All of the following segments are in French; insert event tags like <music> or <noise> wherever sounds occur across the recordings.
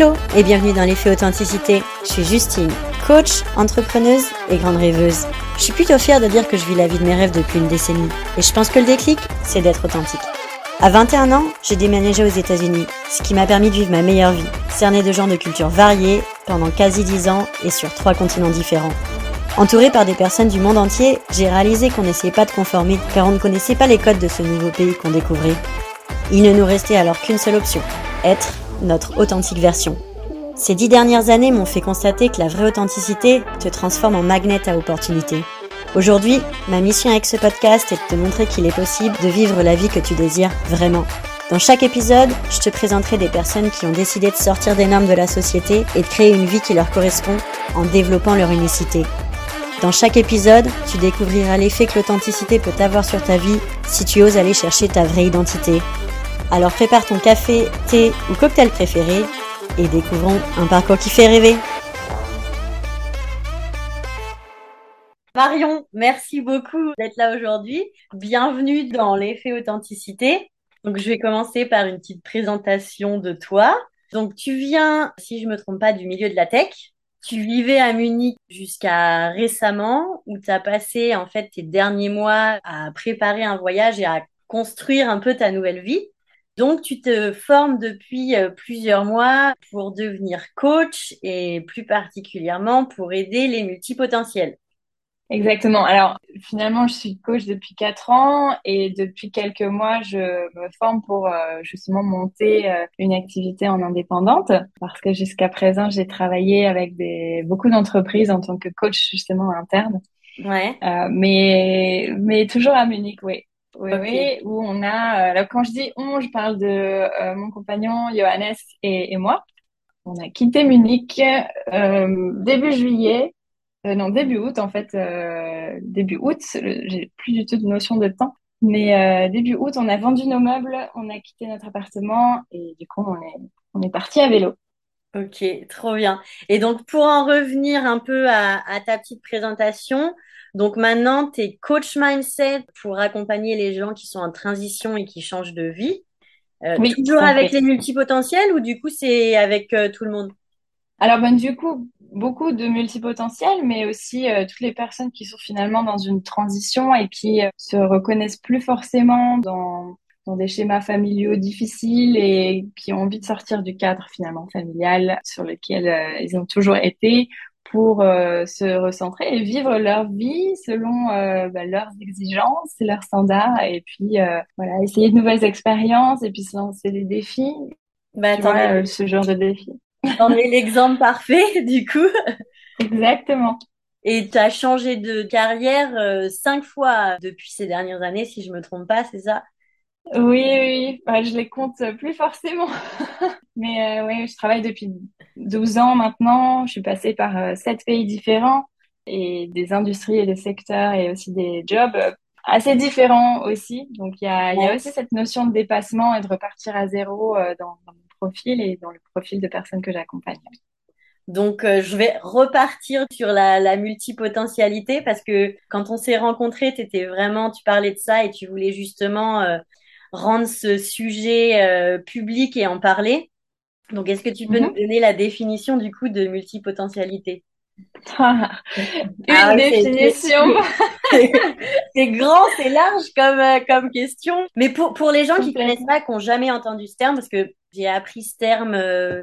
Hello et bienvenue dans l'effet authenticité. Je suis Justine, coach, entrepreneuse et grande rêveuse. Je suis plutôt fière de dire que je vis la vie de mes rêves depuis une décennie et je pense que le déclic, c'est d'être authentique. À 21 ans, j'ai déménagé aux États-Unis, ce qui m'a permis de vivre ma meilleure vie, cernée de gens de cultures variées pendant quasi 10 ans et sur trois continents différents. Entourée par des personnes du monde entier, j'ai réalisé qu'on n'essayait pas de conformer car on ne connaissait pas les codes de ce nouveau pays qu'on découvrait. Il ne nous restait alors qu'une seule option, être notre authentique version. Ces dix dernières années m'ont fait constater que la vraie authenticité te transforme en magnet à opportunité. Aujourd'hui, ma mission avec ce podcast est de te montrer qu'il est possible de vivre la vie que tu désires vraiment. Dans chaque épisode, je te présenterai des personnes qui ont décidé de sortir des normes de la société et de créer une vie qui leur correspond en développant leur unicité. Dans chaque épisode, tu découvriras l'effet que l'authenticité peut avoir sur ta vie si tu oses aller chercher ta vraie identité, alors prépare ton café, thé ou cocktail préféré et découvrons un parcours qui fait rêver. Marion, merci beaucoup d'être là aujourd'hui. Bienvenue dans l'effet authenticité. Donc, je vais commencer par une petite présentation de toi. Donc, tu viens, si je me trompe pas, du milieu de la tech. Tu vivais à Munich jusqu'à récemment, où tu as passé en fait tes derniers mois à préparer un voyage et à construire un peu ta nouvelle vie. Donc, tu te formes depuis euh, plusieurs mois pour devenir coach et plus particulièrement pour aider les multipotentiels. Exactement. Alors, finalement, je suis coach depuis quatre ans et depuis quelques mois, je me forme pour euh, justement monter euh, une activité en indépendante parce que jusqu'à présent, j'ai travaillé avec des, beaucoup d'entreprises en tant que coach justement interne. Ouais. mais, mais toujours à Munich, oui. Oui, oui, où on a, euh, alors quand je dis on, je parle de euh, mon compagnon Johannes et, moi. On a quitté Munich euh, début juillet, non début août en fait, début août. J'ai plus du tout de notion de temps, mais début août, on a vendu nos meubles, on a quitté notre appartement et du coup on est on est parti à vélo. Ok, trop bien. Et donc pour en revenir un peu à, à ta petite présentation, donc maintenant, tu es coach mindset pour accompagner les gens qui sont en transition et qui changent de vie. Euh, oui, toujours avec les multipotentiels ou du coup c'est avec euh, tout le monde? Alors ben, du coup, beaucoup de multipotentiels, mais aussi euh, toutes les personnes qui sont finalement dans une transition et qui se reconnaissent plus forcément dans, dans des schémas familiaux difficiles et qui ont envie de sortir du cadre finalement familial sur lequel ils ont toujours été pour euh, se recentrer et vivre leur vie selon euh, bah, leurs exigences, leurs standards, et puis euh, voilà, essayer de nouvelles expériences et puis se lancer des défis. Bah, tu vois, ce genre de défis. <laughs> T'en es l'exemple parfait, <laughs> du coup. Exactement. Et tu as changé de carrière cinq fois depuis ces dernières années, si je me trompe pas, c'est ça? Oui, oui, bah, je les compte plus forcément. <laughs> Mais euh, oui, je travaille depuis 12 ans maintenant. Je suis passée par euh, sept pays différents et des industries et des secteurs et aussi des jobs euh, assez différents aussi. Donc il y a, y a aussi cette notion de dépassement et de repartir à zéro dans, dans mon profil et dans le profil de personnes que j'accompagne. Donc, je vais repartir sur la, la, multipotentialité parce que quand on s'est rencontrés, tu étais vraiment, tu parlais de ça et tu voulais justement rendre ce sujet euh, public et en parler. Donc, est-ce que tu peux nous mhm. donner la définition du coup de multipotentialité? <laughs> Une ah, définition. <laughs> C'est grand, c'est large comme euh, comme question. Mais pour pour les gens qui connaissent pas, qui n'ont jamais entendu ce terme, parce que j'ai appris ce terme euh,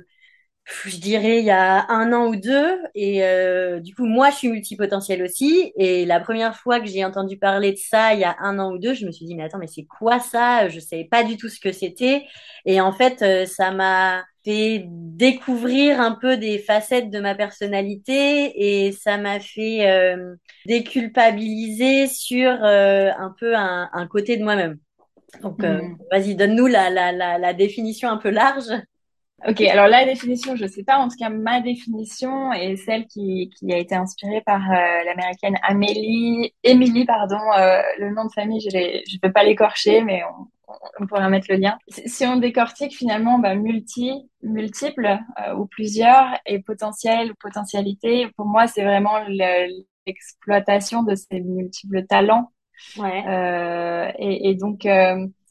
je dirais il y a un an ou deux. Et euh, du coup, moi, je suis multipotentielle aussi. Et la première fois que j'ai entendu parler de ça, il y a un an ou deux, je me suis dit, mais attends, mais c'est quoi ça? Je savais pas du tout ce que c'était. Et en fait, euh, ça m'a fait découvrir un peu des facettes de ma personnalité et ça m'a fait euh, déculpabiliser sur euh, un peu un, un, côté de moi-même. Donc, hmm. vas-y, donne-nous la, la, la, la définition un peu large. Ok, alors la définition, je sais pas. En tout cas, ma définition est celle qui, qui a été inspirée par euh, l'américaine Amélie, Émilie, pardon. Euh, le nom de famille, je ne peux pas l'écorcher, mais on, on, pourra mettre le lien. Si on décortique finalement, bah, multi, multiple euh, ou plusieurs et potentiel ou potentialité, pour moi, c'est vraiment l'exploitation de ces multiples talents. Ouais. et, et, donc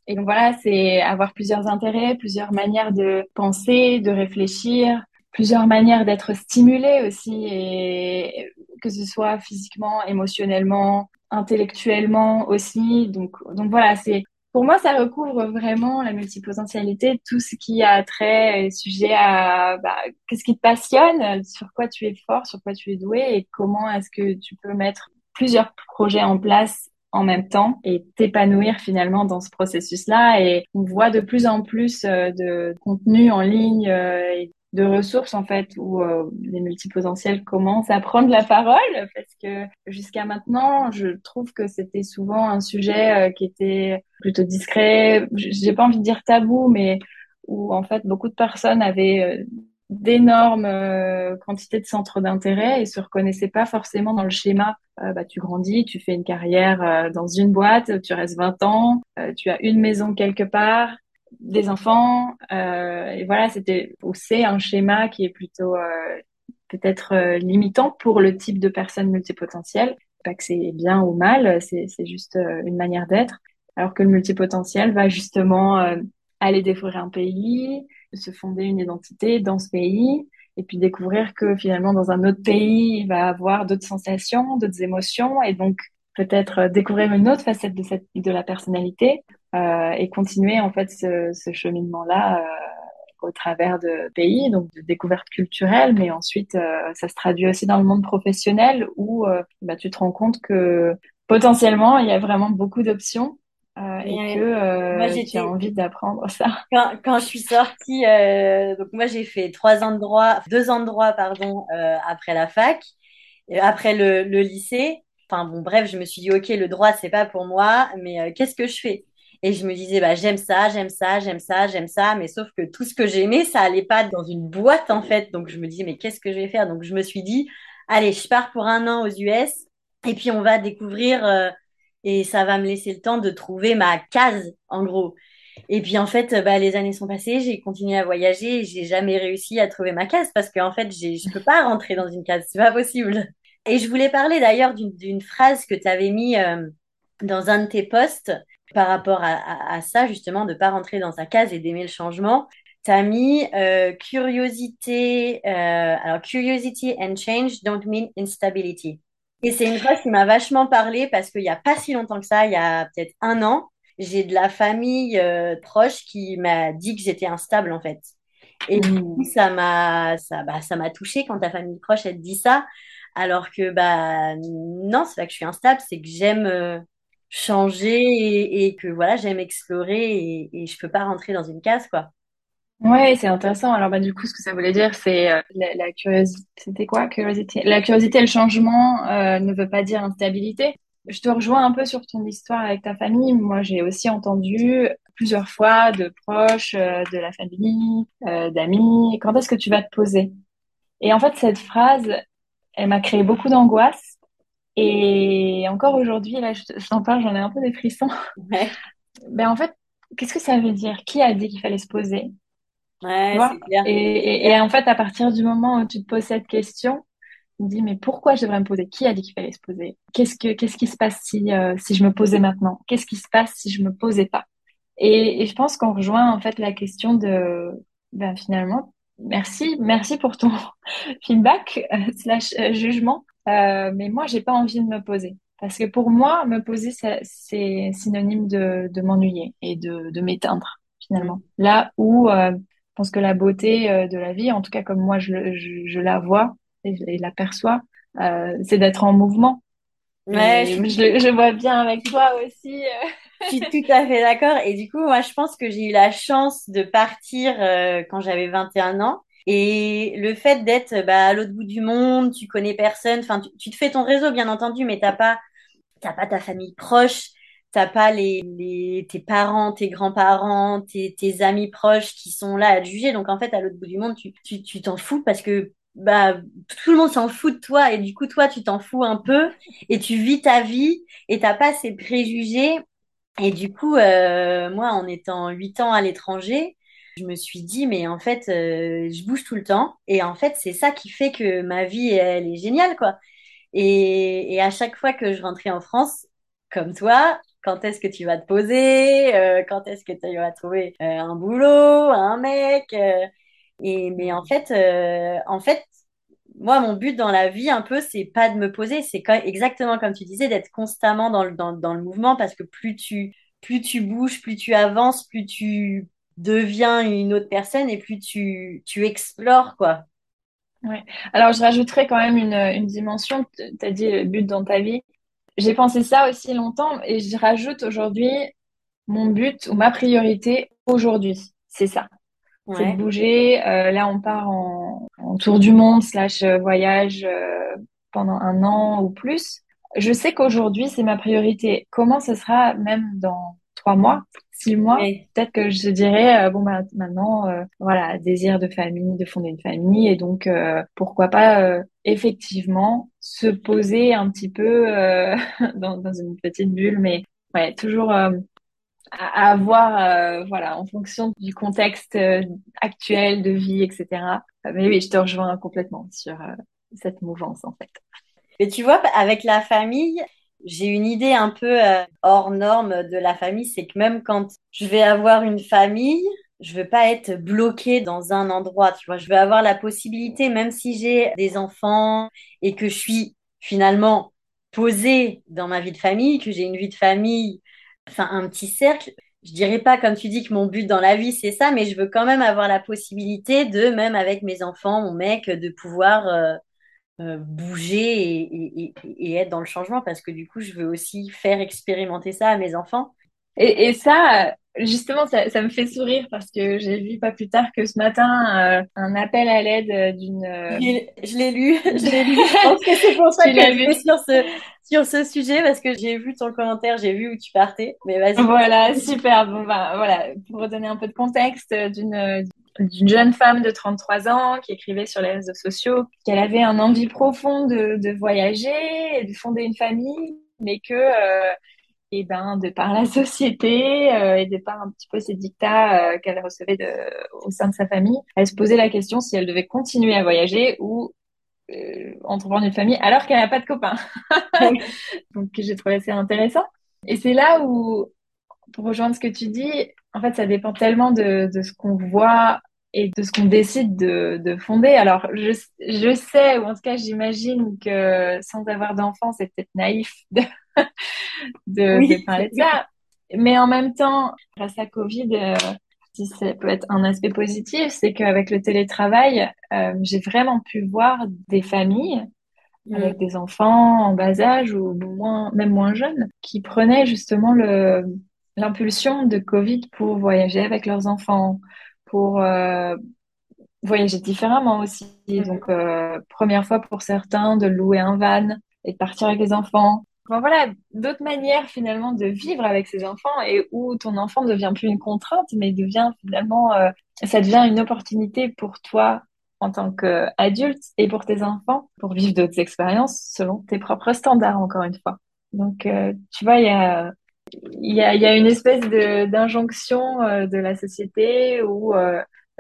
et donc voilà, c'est avoir plusieurs intérêts, plusieurs manières de penser, de réfléchir, plusieurs manières d'être stimulé aussi, et que ce soit physiquement, émotionnellement, intellectuellement aussi. Donc, donc voilà, c'est pour moi, ça recouvre vraiment la multipotentialité, tout ce qui a trait sujet à bah, qu'est-ce qui te passionne, sur quoi tu es fort, sur quoi tu es doué et comment est-ce que tu peux mettre plusieurs projets en place en même temps et t'épanouir finalement dans ce processus-là. Et on voit de plus en plus euh, de contenu en ligne euh, et de ressources en fait où euh, les multipotentiels commencent à prendre la parole parce que jusqu'à maintenant je trouve que c'était souvent un sujet qui était plutôt discret j'ai pas envie de dire tabou mais où en fait beaucoup de personnes avaient d'énormes euh, quantités de centres d'intérêt et se reconnaissaient pas forcément dans le schéma. Euh, bah, tu grandis, tu fais une carrière euh, dans une boîte, tu restes 20 ans, tu as une maison quelque part, des enfants, et voilà, c'était c'est un schéma qui est plutôt peut-être limitant pour le type de personne multipotentielle. Pas que c'est bien ou mal, c'est juste une manière d'être. Alors que le multipotentiel va justement aller découvrir un pays, se fonder une identité dans ce pays et puis découvrir que finalement dans un autre pays, il va avoir d'autres sensations, d'autres émotions et donc peut-être découvrir une autre facette de cette de la personnalité euh, et continuer en fait ce, ce cheminement-là euh, au travers de pays, donc de découverte culturelle, mais ensuite euh, ça se traduit aussi dans le monde professionnel où euh, bah, tu te rends compte que potentiellement il y a vraiment beaucoup d'options euh, et que euh, moi, j'ai envie d'apprendre ça. <laughs> Quand, quand je suis sortie, euh, donc moi j'ai fait trois ans de droit, deux ans de droit pardon euh, après la fac, et après le, le, lycée. Enfin bon bref, je me suis dit ok le droit c'est pas pour moi, mais euh, qu'est-ce que je fais? Et je me disais bah j'aime ça, j'aime ça, j'aime ça, j'aime ça, mais sauf que tout ce que j'aimais ça allait pas dans une boîte en fait. Donc je me disais mais qu'est-ce que je vais faire? Donc je me suis dit allez je pars pour un an aux US et puis on va découvrir euh, et ça va me laisser le temps de trouver ma case, en gros. Et puis en fait, bah, les années sont passées, j'ai continué à voyager j'ai jamais réussi à trouver ma case parce qu'en fait, je peux pas rentrer dans une case, c'est pas possible. Et je voulais parler d'ailleurs d'une phrase que tu avais mis euh, dans un de tes posts par rapport à, à, à, ça, justement, de pas rentrer dans sa case et d'aimer le changement. Tu as mis euh, curiosité, euh, alors curiosity and change don't mean instability. Et c'est une phrase qui m'a vachement parlé parce qu'il n'y a pas si longtemps que ça, il y a peut-être un an, j'ai de la famille euh, proche qui m'a dit que j'étais instable en fait. Et du coup, mmh. ça m'a ça, bah, ça m'a touché quand ta famille proche elle te dit ça. Alors que bah non, c'est pas que je suis instable, c'est que j'aime euh, changer et, et, que voilà, j'aime explorer et, et je peux pas rentrer dans une case quoi. Ouais, c'est intéressant. Alors bah du coup, ce que ça voulait dire, c'est euh, la, la, curiosité. C'était quoi, curiosité? La curiosité, le changement euh, ne veut pas dire instabilité. Je te rejoins un peu sur ton histoire avec ta famille. Moi, j'ai aussi entendu plusieurs fois de proches, euh, de la famille, d'amis. Quand est-ce que tu vas te poser? Et en fait, cette phrase, elle m'a créé beaucoup d'angoisse. Et encore aujourd'hui, là, je, t'en parle, j'en ai un peu des frissons. Ouais. ben en fait, qu'est-ce que ça veut dire? Qui a dit qu'il fallait se poser? Ouais, et, et, et, en fait, à partir du moment où tu te poses cette question, tu te dis, mais pourquoi je devrais me poser? Qui a dit qu'il fallait se poser? Qu'est-ce que qu'est-ce qui se passe si euh, si je me posais maintenant? Qu'est-ce qui se passe si je me posais pas? Et, et, je pense qu'on rejoint en fait la question de ben finalement merci merci pour ton <laughs> feedback euh, slash euh, jugement. Mais moi j'ai pas envie de me poser. Parce que pour moi me poser c'est synonyme de, de m'ennuyer et de, de m'éteindre finalement. Là où je pense que la beauté euh, de la vie, en tout cas comme moi je, je, la vois et, la perçois, euh, c'est d'être en mouvement. Ouais, je... Je, vois bien avec toi aussi. Euh. je suis tout à fait d'accord. Et du coup, moi, je pense que j'ai eu la chance de partir quand j'avais 21 ans. Et le fait d'être bah, à l'autre bout du monde, tu connais personne, enfin, tu, tu, te fais ton réseau, bien entendu, mais t'as pas, t'as pas ta famille proche, t'as pas les, les, tes parents, tes grands-parents, tes, tes, amis proches qui sont là à te juger. Donc en fait, à l'autre bout du monde, tu tu, tu t'en fous parce que bah tout le monde s'en fout de toi et du coup toi tu t'en fous un peu et tu vis ta vie et t'as pas ces préjugés. Et du coup, euh, moi, en étant huit ans à l'étranger, je me suis dit mais en fait, euh, je bouge tout le temps et en fait c'est ça qui fait que ma vie elle est géniale quoi. Et, et à chaque fois que je rentrais en France, comme toi, quand est-ce que tu vas te poser, euh, quand est-ce que tu vas trouver euh, un boulot, un mec. Euh? Et mais en fait, euh, en fait, moi, mon but dans la vie, un peu, c'est pas de me poser, c'est exactement comme tu disais, d'être constamment dans le, dans, dans le mouvement parce que plus tu, plus tu bouges, plus tu avances, plus tu deviens une autre personne et plus tu, tu explores, quoi. Ouais. Alors, je rajouterais quand même une, une dimension. Tu as dit le but dans ta vie. J'ai pensé ça aussi longtemps et je rajoute aujourd'hui mon but ou ma priorité aujourd'hui. C'est ça. C'est de bouger. Euh, là, on part en, en, tour du monde slash euh, voyage euh, pendant un an ou plus. Je sais qu'aujourd'hui, c'est ma priorité. Comment ce sera même dans trois mois, six mois? Peut-être que je dirais, bon, bah, maintenant, voilà, désir de famille, de fonder une famille. Et donc, pourquoi pas, effectivement, se poser un petit peu <laughs> dans, dans, une petite bulle, mais ouais, toujours à, avoir, euh, voilà, en fonction du contexte euh, actuel de vie, etc. Mais oui, je te rejoins complètement sur euh, cette mouvance, en fait. Mais tu vois, avec la famille, j'ai une idée un peu hors norme de la famille, c'est que même quand je vais avoir une famille, je veux pas être bloquée dans un endroit, tu vois. Je veux avoir la possibilité, même si j'ai des enfants et que je suis finalement posée dans ma vie de famille, que j'ai une vie de famille enfin un petit cercle. Je dirais pas comme tu dis que mon but dans la vie c'est ça, mais je veux quand même avoir la possibilité de même avec mes enfants, mon mec, de pouvoir euh, euh, bouger et, et, être dans le changement parce que du coup je veux aussi faire expérimenter ça à mes enfants. Et, ça, justement, ça, ça, me fait sourire parce que j'ai vu pas plus tard que ce matin euh, un appel à l'aide d'une. Je l'ai lu, <laughs> je l'ai lu. Je pense que c'est pour ça que je suis sur ce sur ce sujet parce que j'ai vu ton commentaire, j'ai vu où tu partais. Mais vas-y. Voilà, super. Bon, bah, voilà, pour redonner un peu de contexte, euh, d'une d'une jeune femme de 33 ans qui écrivait sur les réseaux sociaux qu'elle avait un envie profond de, de voyager et de fonder une famille, mais que euh, et eh ben de par la <laughs> société euh, et de par un petit peu ces dictats euh, qu'elle recevait de, au sein de sa famille, elle se posait la question si elle devait continuer à voyager ou euh, entreprendre une famille alors qu'elle n'a pas de copains. <laughs> Donc j'ai trouvé ça intéressant. Et c'est là où, pour rejoindre ce que tu dis, en fait, ça dépend tellement de, de ce qu'on voit et de ce qu'on décide de, de, fonder. Alors, je, je sais, ou en tout cas, j'imagine que sans avoir d'enfant, c'est peut-être naïf de, <laughs> de, parler de ça. Mais en même temps, grâce à Covid, euh, si ça peut être un aspect positif, c'est qu'avec le télétravail, euh, j'ai vraiment pu voir des familles mm. avec des enfants en bas âge ou moins, même moins jeunes, qui prenaient justement le, l'impulsion de Covid pour voyager avec leurs enfants, pour euh, voyager différemment aussi. Mm. Donc, euh, première fois pour certains de louer un van et de partir avec les enfants voilà, d'autres manières finalement de vivre avec ses enfants et où ton enfant ne devient plus une contrainte, mais devient finalement, euh, ça devient une opportunité pour toi en tant qu'adulte et pour tes enfants pour vivre d'autres expériences selon tes propres standards, encore une fois. Donc, euh, tu vois, il y a, y a, y a une espèce d'injonction euh, de la société où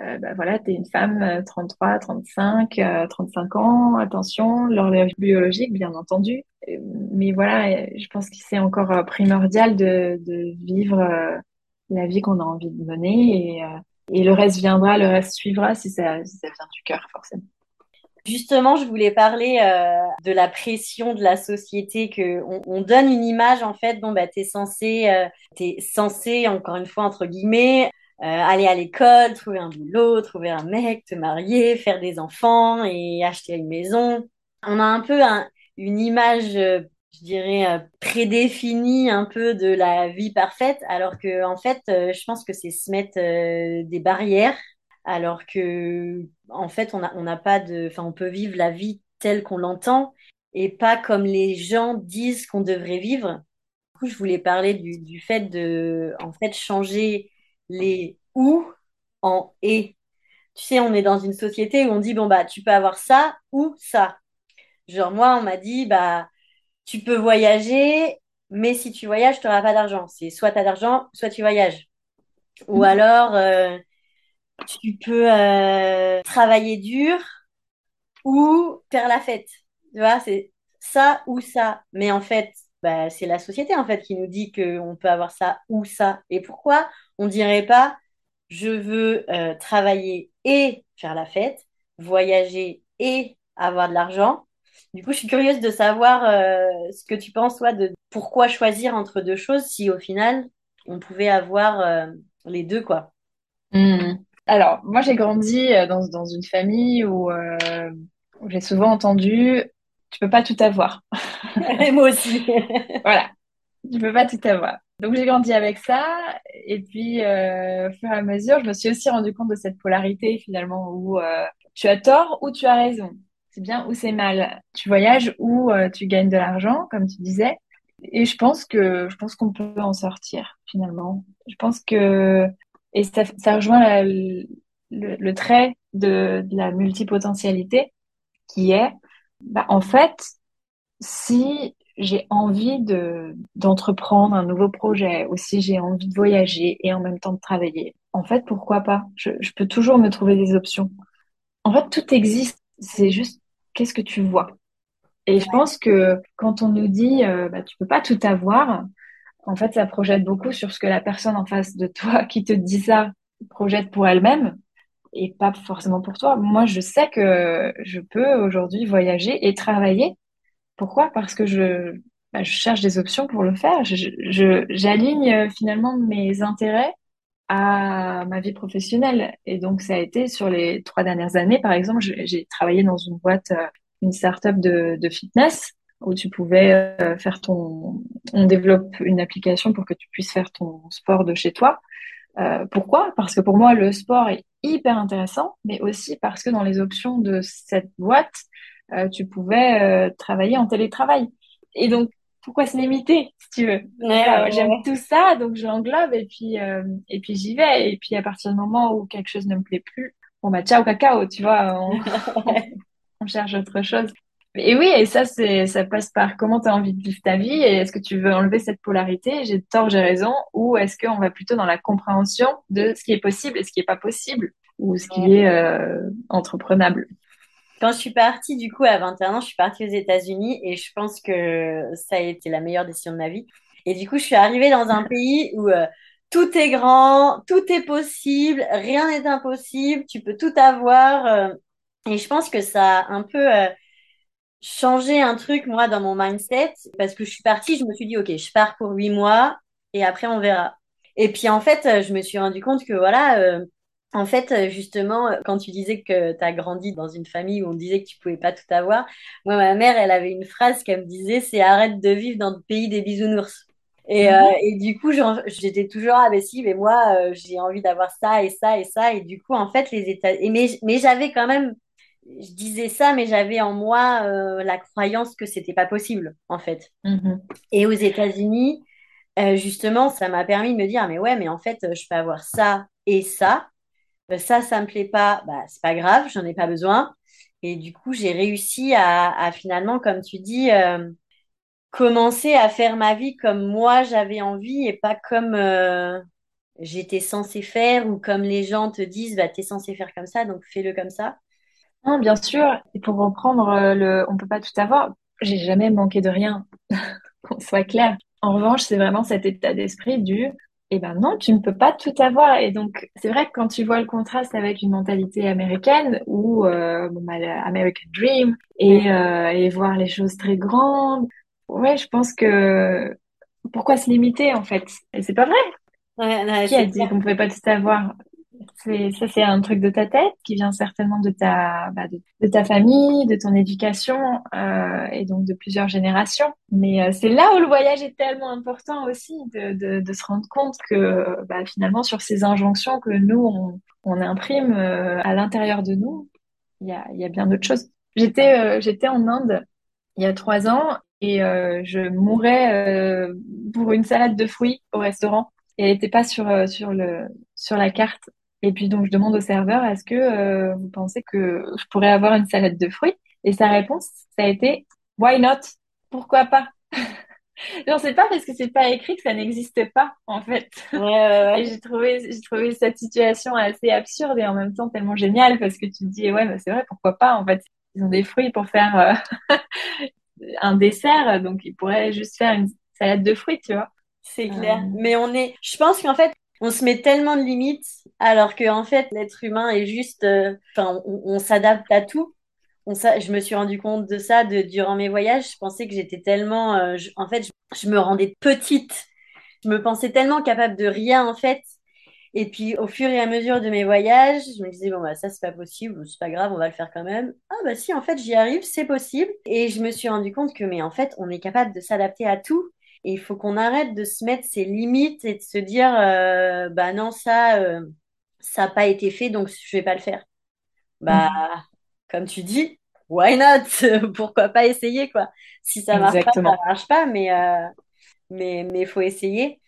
euh, bah voilà, tu es une femme 33, 35, 35 ans, attention, l'horloge biologique, bien entendu. Euh, mais voilà, je pense que c'est encore euh, primordial de, de vivre la vie qu'on a envie de mener et, et le reste viendra, le reste suivra si ça, si ça vient du cœur, forcément. Justement, je voulais parler de la pression de la société que on, on, donne une image en fait. Bon bah t'es censé, euh, t'es censé encore une fois entre guillemets euh, aller à l'école, trouver un boulot, trouver un mec, te marier, faire des enfants et acheter une maison. On a un peu une image, euh, je dirais, euh, prédéfinie un peu de la vie parfaite, alors que en fait, je pense que c'est se mettre des barrières, alors que en fait, on n'a on pas de, enfin, on peut vivre la vie telle qu'on l'entend et pas comme les gens disent qu'on devrait vivre. Du coup, je voulais parler du, du fait de, en fait, changer les ou en et. Tu sais, on est dans une société où on dit, bon, bah, tu peux avoir ça ou ça. Genre, moi, on m'a dit, bah, tu peux voyager, mais si tu voyages, tu n'auras pas d'argent. C'est soit tu as d'argent, soit tu voyages. Ou mhm. alors, euh, tu peux euh, travailler dur ou faire la fête. Tu vois, c'est ça ou ça. Mais en fait, bah, c'est la société en fait qui nous dit qu'on peut avoir ça ou ça. Et pourquoi on dirait pas je veux euh, travailler et faire la fête, voyager et avoir de l'argent. Du coup, je suis curieuse de savoir euh, ce que tu penses, toi, de pourquoi choisir entre deux choses si au final, on pouvait avoir euh, les deux, quoi. Hmm. Alors, moi, j'ai grandi dans, dans une famille où j'ai souvent entendu, tu peux pas tout avoir. Et <laughs> moi aussi. <laughs> voilà, tu peux pas tout avoir. Donc j'ai grandi avec ça et puis euh, au fur et à mesure, je me suis aussi rendu compte de cette polarité finalement où euh, tu as tort ou tu as raison. C'est bien ou c'est mal. Tu voyages ou euh, tu gagnes de l'argent, comme tu disais. Et je pense que je pense qu'on peut en sortir finalement. Je pense que et ça, ça rejoint le, le, trait de, de, la multipotentialité qui est bah, en fait si j'ai envie de d'entreprendre un nouveau projet, ou si j'ai envie de voyager et en même temps de travailler, en fait, pourquoi pas? Je, je peux toujours me trouver des options. En fait, tout existe. C'est juste qu'est-ce que tu vois? Et je pense que quand on nous dit euh, bah, tu peux pas tout avoir, en fait, ça projette beaucoup sur ce que la personne en face de toi <laughs> qui te dit ça projette pour elle-même et pas forcément pour toi. Moi, je sais que je peux aujourd'hui voyager et travailler pourquoi? Parce que je, bah, je cherche des options pour le faire. Je, j'aligne euh, finalement mes intérêts à ma vie professionnelle. Et donc, ça a été sur les trois dernières années, par exemple, j'ai travaillé dans une boîte, euh, une start-up de, de fitness où tu pouvais euh, faire ton, on développe une application pour que tu puisses faire ton sport de chez toi. Pourquoi? Parce que pour moi, le sport hyper intéressant, mais aussi parce que dans les options de cette boîte, euh, tu pouvais euh, travailler en télétravail. Et donc, pourquoi se limiter, si tu veux? J'aime tout ça, donc je l'englobe et puis euh, et puis j'y vais. Et puis à partir du moment où quelque chose ne me plaît plus, bon bah ciao cacao, tu vois, on, <laughs> on cherche autre chose. Et oui, et ça c'est ça passe par comment tu as envie de vivre ta vie et est-ce que tu veux enlever cette polarité, j'ai tort, j'ai raison, ou est-ce qu'on va plutôt dans la compréhension de ce qui est possible et ce qui est pas possible? Ou ce qui est euh, entreprenable. Quand je suis partie, du coup, à 21 ans, je suis partie aux États-Unis et je pense que ça a été la meilleure décision de ma vie. Et du coup, je suis arrivée dans un pays où euh, tout est grand, tout est possible, rien n'est impossible, tu peux tout avoir. Euh. et je pense que ça a un peu euh, changé un truc, moi, dans mon mindset, parce que je suis partie, je me suis dit, OK, je pars pour huit mois et après, on verra. Et puis, en fait, je me suis rendu compte que, voilà, en fait, euh, justement, euh, quand tu disais que tu as grandi dans une famille où on disait que tu pouvais pas tout avoir, moi, ma mère, elle avait une phrase qu'elle me disait, c'est arrête de vivre dans le pays des bisounours. Et, euh, mhm. et du coup, j'étais toujours, ah ben si, mais moi, j'ai envie d'avoir ça et ça et ça. Et du coup, en fait, les États... Et mais, mais j'avais quand même, je disais ça, mais j'avais en moi la croyance que c'était pas possible, en fait. Mhm. Et aux États-Unis, justement, ça m'a permis de me dire, mais ouais, mais en fait, je peux avoir ça et ça euh, ça, ça me plaît pas, bah, c'est pas grave, j'en ai pas besoin. Et du coup, j'ai réussi à, finalement, comme tu dis, euh, commencer à faire ma vie comme moi j'avais envie et pas comme euh, j'étais censée faire ou comme les gens te disent, bah, tu es censé faire comme ça, donc fais-le comme ça. Non, bien sûr. Et pour reprendre le on peut pas tout avoir, j'ai jamais manqué de rien, <laughs> qu'on soit clair. En revanche, c'est vraiment cet état d'esprit du eh ben non, tu ne peux pas tout avoir. Et donc, c'est vrai que quand tu vois le contraste avec une mentalité américaine ou euh, bon, bah, American Dream et, euh, et voir les choses très grandes, ouais, je pense que pourquoi se limiter en fait? Et c'est pas vrai? Ouais, Qui a dit qu'on pouvait pas tout avoir? Ça, c'est un truc de ta tête qui vient certainement de ta, bah, de, ta famille, de ton éducation euh, et donc de plusieurs générations. Mais euh, c'est là où le voyage est tellement important aussi, de, de, se rendre compte que bah, finalement sur ces injonctions que nous on, on imprime euh, à l'intérieur de nous, il y a, y a bien d'autres choses. J'étais, j'étais en Inde il y a trois ans et je mourais pour une salade de fruits au restaurant et elle n'était pas sur sur le sur la carte et puis donc je demande au serveur, est-ce que euh, vous pensez que je pourrais avoir une salade de fruits? Et sa réponse, ça a été, why not? Pourquoi pas? <laughs> Non, c'est pas parce que c'est pas écrit que ça n'existe pas, en fait. Ouais, ouais, <laughs> Et j'ai trouvé, j'ai trouvé cette situation assez absurde et en même temps tellement géniale parce que tu te dis, ouais, bah, c'est vrai, pourquoi pas En fait, ils ont des fruits pour faire euh, <laughs> un dessert, donc ils pourraient juste faire une salade de fruits, tu vois. C'est clair. Euh. Mais on est, je pense qu'en fait, on se met tellement de limites, alors que en fait, l'être humain est juste, euh, enfin, on, s'adapte à tout. On, ça, je me suis rendu compte de ça durant mes voyages. Je pensais que j'étais tellement, euh, en fait, je, me rendais petite. Je me pensais tellement capable de rien, en fait. Et puis, au fur et à mesure de mes voyages, je me disais, bon, bah, ça, c'est pas possible, c'est pas grave, on va le faire quand même. Ah, bah, si, en fait, j'y arrive, c'est possible. Et je me suis rendu compte que, mais en fait, on est capable de s'adapter à tout. Il faut qu'on arrête de se mettre ses limites et de se dire, euh, bah non, ça, euh, ça n'a pas été fait, donc je vais pas le faire. Bah, mm. comme tu dis, why not? <laughs> Pourquoi pas essayer, quoi? Si ça marche pas, ça marche pas, mais euh, mais mais faut essayer.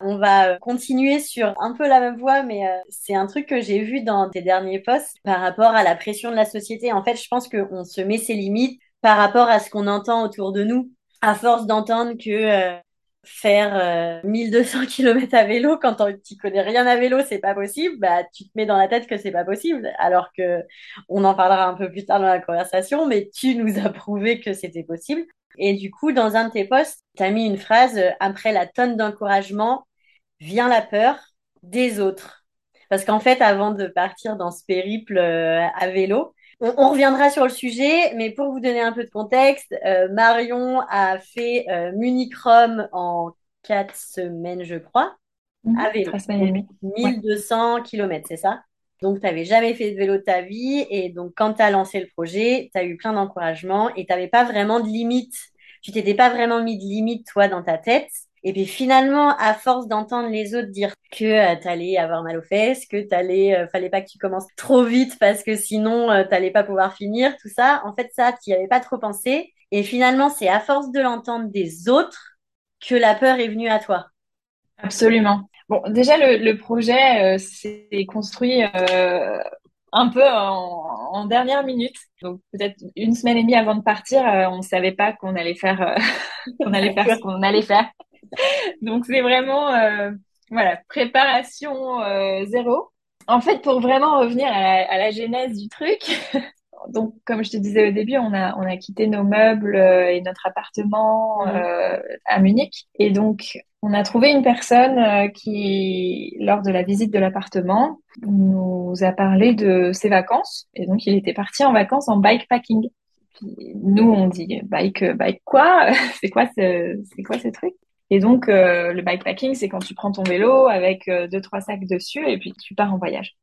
On va continuer sur un peu la même voie, mais c'est un truc que j'ai vu dans tes derniers posts par rapport à la pression de la société. En fait, je pense qu'on se met ses limites par rapport à ce qu'on entend autour de nous à force d'entendre que euh, faire 1200 euh, <laughs> km à vélo quand tu connais rien à vélo, c'est pas possible, bah tu te mets dans la tête que c'est pas possible, alors que on en parlera un peu plus tard dans la conversation, mais tu nous as prouvé que c'était possible. Et du coup, dans un de tes posts, tu as mis une phrase euh, après la tonne d'encouragement vient la peur des autres. Parce qu'en fait, avant de partir dans ce périple à vélo, on, reviendra sur le sujet, mais pour vous donner un peu de contexte, euh, Marion a fait euh, Munich Rome en quatre semaines, je crois, mmh, à vélo. semaines et demie. 1200 km, c'est ça? Donc, tu n'avais jamais fait de vélo de ta vie. Et donc, quand tu as lancé le projet, tu as eu plein d'encouragement et tu n'avais pas vraiment de limite. Tu t'étais pas vraiment mis de limite, toi, dans ta tête. Et puis finalement, à force d'entendre les autres dire que euh, t'allais avoir mal aux fesses, que t'allais, euh, fallait pas que tu commences trop vite parce que sinon euh, t'allais pas pouvoir finir, tout ça, en fait ça, tu avais pas trop pensé. Et finalement, c'est à force de l'entendre des autres que la peur est venue à toi. Absolument. Bon, déjà le, projet s'est construit un peu en, dernière minute. Donc peut-être une semaine et demie avant de partir, on ne savait pas qu'on allait faire <laughs> qu'on allait faire ce qu'on allait faire. <laughs> Donc c'est vraiment euh, voilà préparation euh, zéro. En fait, pour vraiment revenir à la, genèse du truc, <laughs> donc comme je te disais au début, on a on a quitté nos meubles euh, et notre appartement mmh. à Munich et donc on a trouvé une personne qui, lors de la visite de l'appartement, nous a parlé de ses vacances et donc il était parti en vacances en bikepacking. nous on dit bike bike quoi? <laughs> C'est quoi ce c'est quoi ce truc? Et donc, euh, le bikepacking, c'est quand tu prends ton vélo avec euh, deux, trois sacs dessus et puis tu pars en voyage.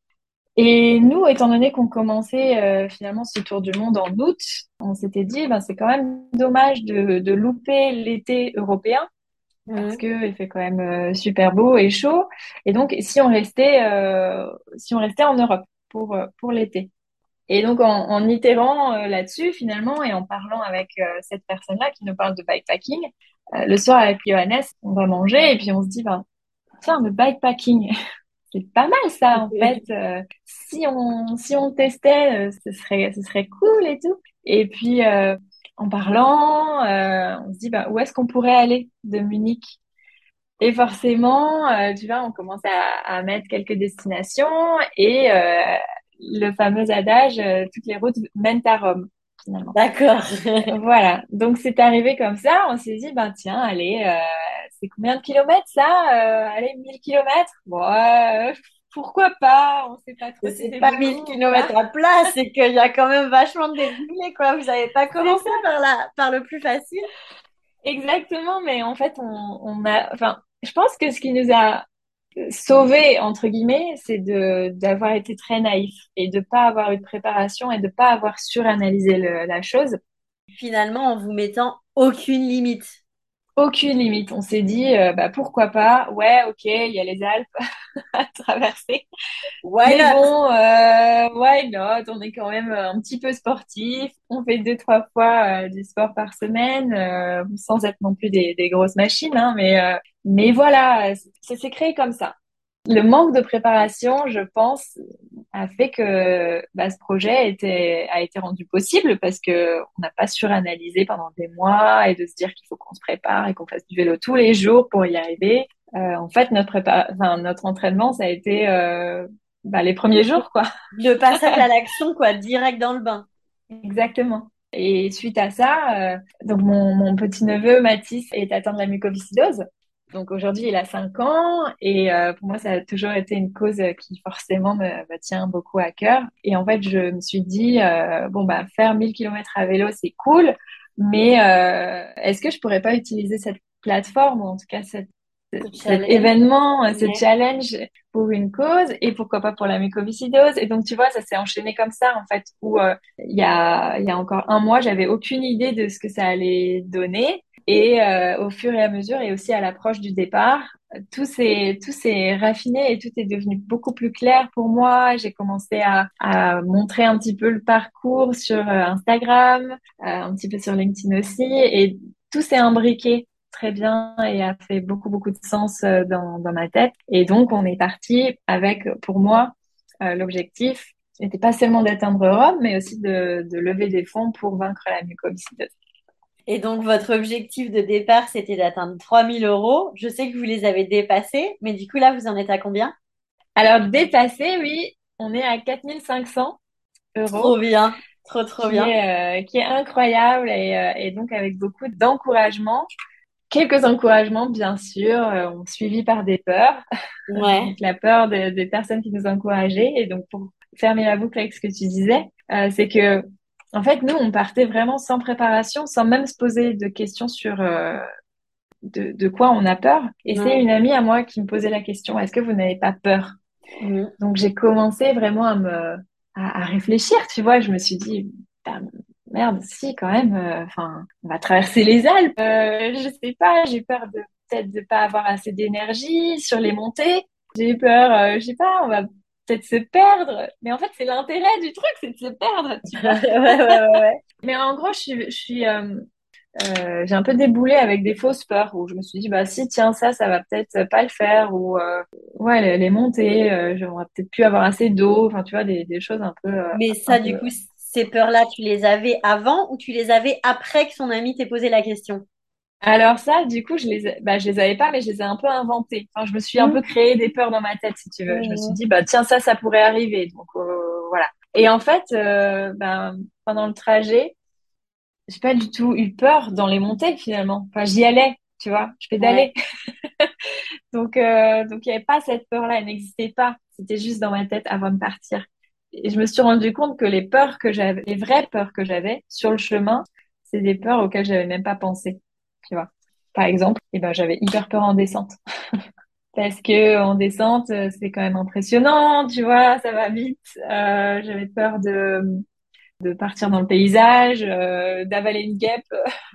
Et nous, étant donné qu'on commençait euh, finalement ce tour du monde en août, on s'était dit, ben, c'est quand même dommage de, de louper l'été européen parce que il fait quand même super beau et chaud. Et donc, si on restait, si on restait en Europe pour pour l'été. Et donc, en, en itérant là-dessus, finalement, et en parlant avec cette personne-là qui nous parle de bikepacking, euh, le soir avec Johannes, on va manger et puis on se dit, ben, tiens, le bikepacking, <laughs> c'est pas mal ça en fait. Euh, si on si on testait, euh, ce serait ce serait cool et tout. Et puis en parlant, on se dit, bah, où est-ce qu'on pourrait aller de Munich? Et forcément, tu vois, on commence à, à, mettre quelques destinations et le fameux adage, toutes les routes mènent à Rome. D'accord. <laughs> voilà. Donc c'est arrivé comme ça. On s'est dit, ben tiens, allez, euh, c'est combien de kilomètres ça euh, Allez, 1000 kilomètres? Bon, euh, pourquoi pas? On sait pas trop. C'est pas 1000 kilomètres à plat, c'est qu'il y a quand même vachement de dénivelé, quoi. Vous n'avez pas commencé par la, par le plus facile. Exactement, mais en fait, on, on a, enfin, je pense que ce qui nous a sauver entre guillemets, c'est de d'avoir été très naïf et de pas avoir eu de préparation et de pas avoir suranalysé le, la chose. Finalement, en vous mettant aucune limite. Aucune limite. On s'est dit, euh, bah pourquoi pas? Ouais, ok, il y a les Alpes <laughs> à traverser. Why Mais bon, euh, why not? On est quand même un petit peu sportif. On fait deux trois fois euh, du sport par semaine, euh, sans être non plus des, des grosses machines, hein, mais mais voilà, ça s'est créé comme ça. Le manque de préparation, je pense, a fait que bah, ce projet était, a été rendu possible parce que on n'a pas suranalysé pendant des mois et de se dire qu'il faut qu'on se prépare et qu'on fasse du vélo tous les jours pour y arriver. Euh, en fait, notre prépa enfin, notre entraînement, ça a été euh, bah, les premiers jours, quoi. Le passage à l'action, quoi, direct dans le bain. Exactement. Et suite à ça, euh, donc mon, mon petit neveu Mathis est atteint de la mucoviscidose. Donc aujourd'hui, il a 5 ans et euh, pour moi, ça a toujours été une cause qui forcément me, me, tient beaucoup à cœur. Et en fait, je me suis dit, euh, bon, bah, faire 1000 km à vélo, c'est cool, mais euh, est-ce que je pourrais pas utiliser cette plateforme ou en tout cas cette, cet événement, ce challenge pour une cause et pourquoi pas pour la mucoviscidose? Et donc, tu vois, ça s'est enchaîné comme ça, en fait, où il y, a, y a encore un mois, j'avais aucune idée de ce que ça allait donner. Et euh, au fur et à mesure, et aussi à l'approche du départ, tout s'est tout s'est raffiné et tout est devenu beaucoup plus clair pour moi. J'ai commencé à, à montrer un petit peu le parcours sur euh, Instagram, euh, un petit peu sur LinkedIn aussi, et tout s'est imbriqué très bien et a fait beaucoup beaucoup de sens dans, dans ma tête. Et donc on est parti avec, pour moi, l'objectif n'était pas seulement d'atteindre Rome, mais aussi de, de lever des fonds pour vaincre la mucoviscidose. Et donc, votre objectif de départ, c'était d'atteindre 3000 euros. Je sais que vous les avez dépassés, mais du coup, là, vous en êtes à combien? Alors, dépassés, oui, on est à 4500 euros. Trop bien, trop, trop bien. Est, euh, qui est incroyable et, euh, et donc avec beaucoup d'encouragement. Quelques encouragements, bien sûr, euh, suivis par des peurs. Ouais. <laughs> la peur des personnes qui nous encourageaient. Et donc, pour fermer la boucle avec ce que tu disais, euh, c'est que en fait, nous, on partait vraiment sans préparation, sans même se poser de questions sur euh, de, de, quoi on a peur. Et c'est une amie à moi qui me posait la question, est-ce que vous n'avez pas peur? Mmh. Donc, j'ai commencé vraiment à me à, à, réfléchir, tu vois. Je me suis dit, bah, merde, si, quand même, euh, on va traverser les Alpes. Euh, je sais pas, j'ai peur de peut-être de pas avoir assez d'énergie sur les montées. J'ai peur, euh, je sais pas, on va peut-être se perdre. Mais en fait, c'est l'intérêt du truc, c'est de se perdre. Tu <laughs> vois ouais, ouais, ouais, Mais en gros, je suis, je suis, euh, euh, j'ai un peu déboulé avec des fausses peurs où je me suis dit, bah si, tiens, ça, ça va peut-être pas le faire ou euh, ouais, les, les montées, euh, j'aurais peut-être plus avoir assez d'eau. Enfin, tu vois, des, des choses un peu. Mais ça, du peu... coup, ces peurs-là, tu les avais avant ou tu les avais après que son ami t'ait posé la question? Alors ça, du coup, je les, bah, je les avais pas, mais je les ai un peu inventées. Enfin, je me suis un mmh. peu créé des peurs dans ma tête, si tu veux. Mmh. Je me suis dit, bah tiens, ça, ça pourrait arriver. Donc euh, voilà. Et en fait, euh, ben, pendant le trajet, j'ai pas du tout eu peur dans les montées finalement. Enfin, j'y allais, tu vois. Je pédalais. Ouais. <laughs> donc euh, donc il y avait pas cette peur-là, elle n'existait pas. C'était juste dans ma tête avant de partir. Et je me suis rendu compte que les peurs que j'avais, les vraies peurs que j'avais sur le chemin, c'est des peurs auxquelles j'avais même pas pensé tu vois. Par exemple, eh ben, j'avais hyper peur en descente. <laughs> Parce que en descente, euh, c'est quand même impressionnant, tu vois, ça va vite. Euh, j'avais peur de, de partir dans le paysage, euh, d'avaler une guêpe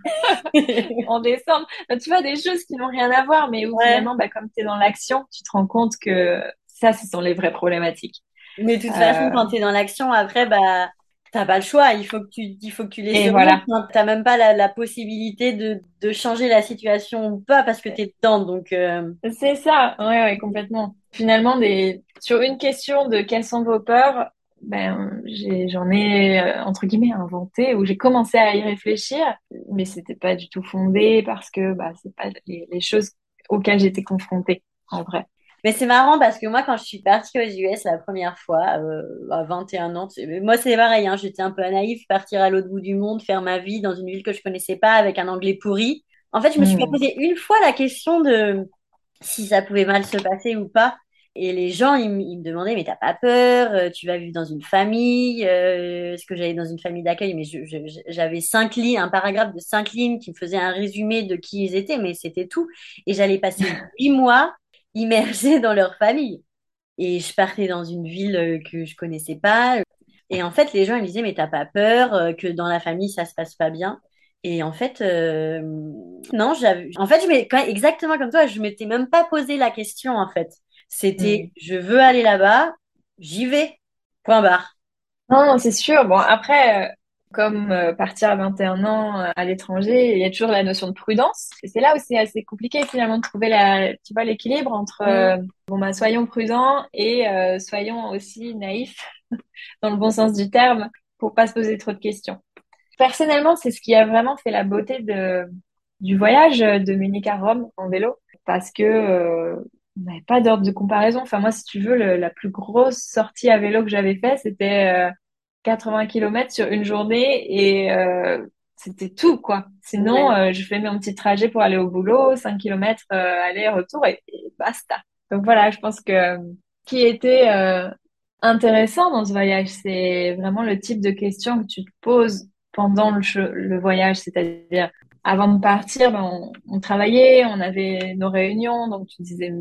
<laughs> en descente. Enfin, tu vois, des choses qui n'ont rien à voir, mais où ouais. finalement, bah, comme tu es dans l'action, tu te rends compte que ça, ce sont les vraies problématiques. Mais de toute façon, quand tu es dans l'action, après, bah, T'as pas le choix, il faut que tu, il faut que tu les voilà. T'as même pas la, la possibilité de, de, changer la situation ou pas parce que t'es dedans, donc. Euh... C'est ça, ouais, ouais, complètement. Finalement, des, sur une question de quelles sont vos peurs, ben, j'en ai, ai, entre guillemets inventé ou j'ai commencé à y réfléchir, mais c'était pas du tout fondé parce que bah c'est pas les, les choses auxquelles j'étais confrontée en vrai. Mais c'est marrant parce que moi, quand je suis partie aux US la première fois, euh, à 21 ans, moi c'est pareil, hein, j'étais un peu naïf, partir à l'autre bout du monde, faire ma vie dans une ville que je connaissais pas avec un anglais pourri. En fait, je me suis mmh. posé une fois la question de si ça pouvait mal se passer ou pas. Et les gens, ils, ils me demandaient, mais t'as pas peur euh, Tu vas vivre dans une famille euh, Est-ce que j'allais dans une famille d'accueil? Mais j'avais cinq lignes, un paragraphe de cinq lignes qui me faisait un résumé de qui ils étaient, mais c'était tout. Et j'allais passer <laughs> huit mois immergée dans leur famille. Et je partais dans une ville euh, que je connaissais pas. Et en fait, les gens ils disaient mais t'as pas peur euh, que dans la famille ça se passe pas bien? Et en fait, euh, non, j'avais. En fait, je exactement comme toi, je m'étais même pas posé la question en fait. C'était mmh. je veux aller là-bas, j'y vais. Point barre. Non, c'est sûr. Bon après, comme euh, partir à 21 ans euh, à l'étranger, il y a toujours la notion de prudence. Et c'est là où c'est assez compliqué finalement de trouver la, tu vois, l'équilibre entre euh, bon bah soyons prudents et euh, soyons aussi naïfs <laughs> dans le bon sens du terme pour pas se poser trop de questions. Personnellement, c'est ce qui a vraiment fait la beauté de du voyage de Munich à Rome en vélo parce que on n'avait pas d'ordre de comparaison. Enfin moi, si tu veux, le, la plus grosse sortie à vélo que j'avais fait, c'était 80 km sur une journée et euh, c'était tout, quoi. Sinon, euh, je fais mon petit trajet pour aller au boulot, 5 km euh, aller-retour et, basta. Donc voilà, je pense que ce qui était euh, intéressant dans ce voyage, c'est vraiment le type de questions que tu te poses pendant le, le voyage, c'est-à-dire avant de partir, ben, on, on, travaillait, on avait nos réunions, donc tu disais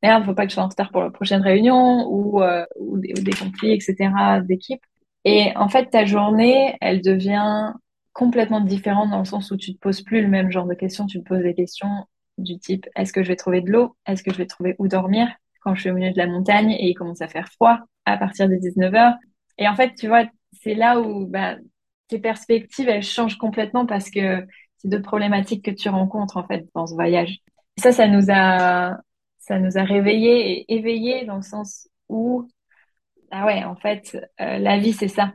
merde, faut pas que je sois en retard pour la prochaine réunion ou, ou, des, ou des conflits, etc. d'équipe. Et en fait, ta journée, elle devient complètement différente dans le sens où tu te poses plus le même genre de questions. Tu te poses des questions du type est-ce que je vais trouver de l'eau? Est-ce que je vais trouver où dormir? Quand je suis au milieu de la montagne et il commence à faire froid à partir des 19 heures Et en fait, tu vois, c'est là où bah, tes perspectives, elles changent complètement parce que c'est d'autres problématiques que tu rencontres en fait dans ce voyage. Et ça, ça nous a, ça nous a réveillés et éveillés dans le sens où, ah ouais, en fait, euh, la vie, c'est ça.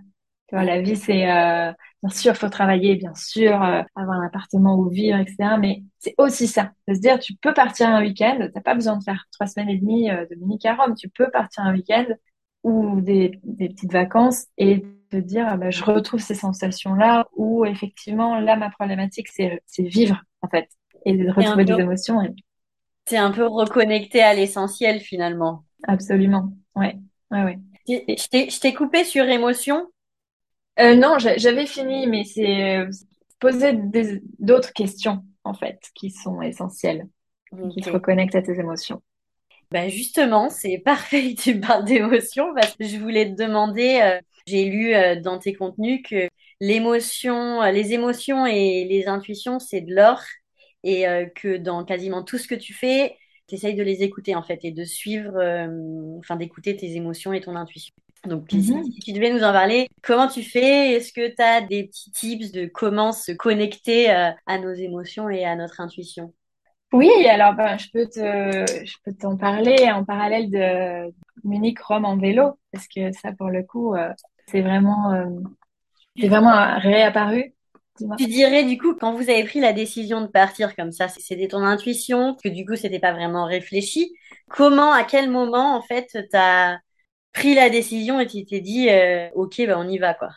Tu vois, la vie, c'est euh, bien sûr, faut travailler, bien sûr, euh, avoir un appartement où vivre, etc. Mais c'est aussi ça, de se dire, tu peux partir un week-end, t'as pas besoin de faire trois semaines et demie de mini à Rome, tu peux partir un week-end ou des, des, petites vacances et te dire, ah bah, je retrouve ces sensations-là, où effectivement, là, ma problématique, c'est vivre, en fait, et de retrouver des émotions. Et... C'est un peu reconnecté à l'essentiel, finalement. Absolument, ouais, ouais, ouais. Je t'ai coupé sur émotion. Euh, non, j'avais fini, mais c'est euh, poser d'autres questions, en fait, qui sont essentielles, qui te reconnectent à tes émotions. Ben justement, c'est <laughs> parfait que tu parles d'émotions parce que je voulais te demander, euh, j'ai lu dans tes contenus que l'émotion, les émotions et les intuitions, c'est de l'or et que dans quasiment tout ce que tu fais, tu essayes de les écouter en fait et de suivre, enfin d'écouter tes émotions et ton intuition. Donc, mhm. si, tu devais nous en parler, comment tu fais? Est-ce que tu as des petits tips de comment se connecter euh, à nos émotions et à notre intuition? Oui, alors ben, je peux te, je peux t'en parler en parallèle de Munich Rome en vélo, parce que ça, pour le coup, euh, c'est vraiment, euh, c'est vraiment réapparu. Tu dirais du coup, quand vous avez pris la décision de partir comme ça, c'était ton intuition, que du coup, c'était pas vraiment réfléchi. Comment, à quel moment, en fait, t'as pris la décision et tu t'es dit, euh, ok, bah, on y va, quoi?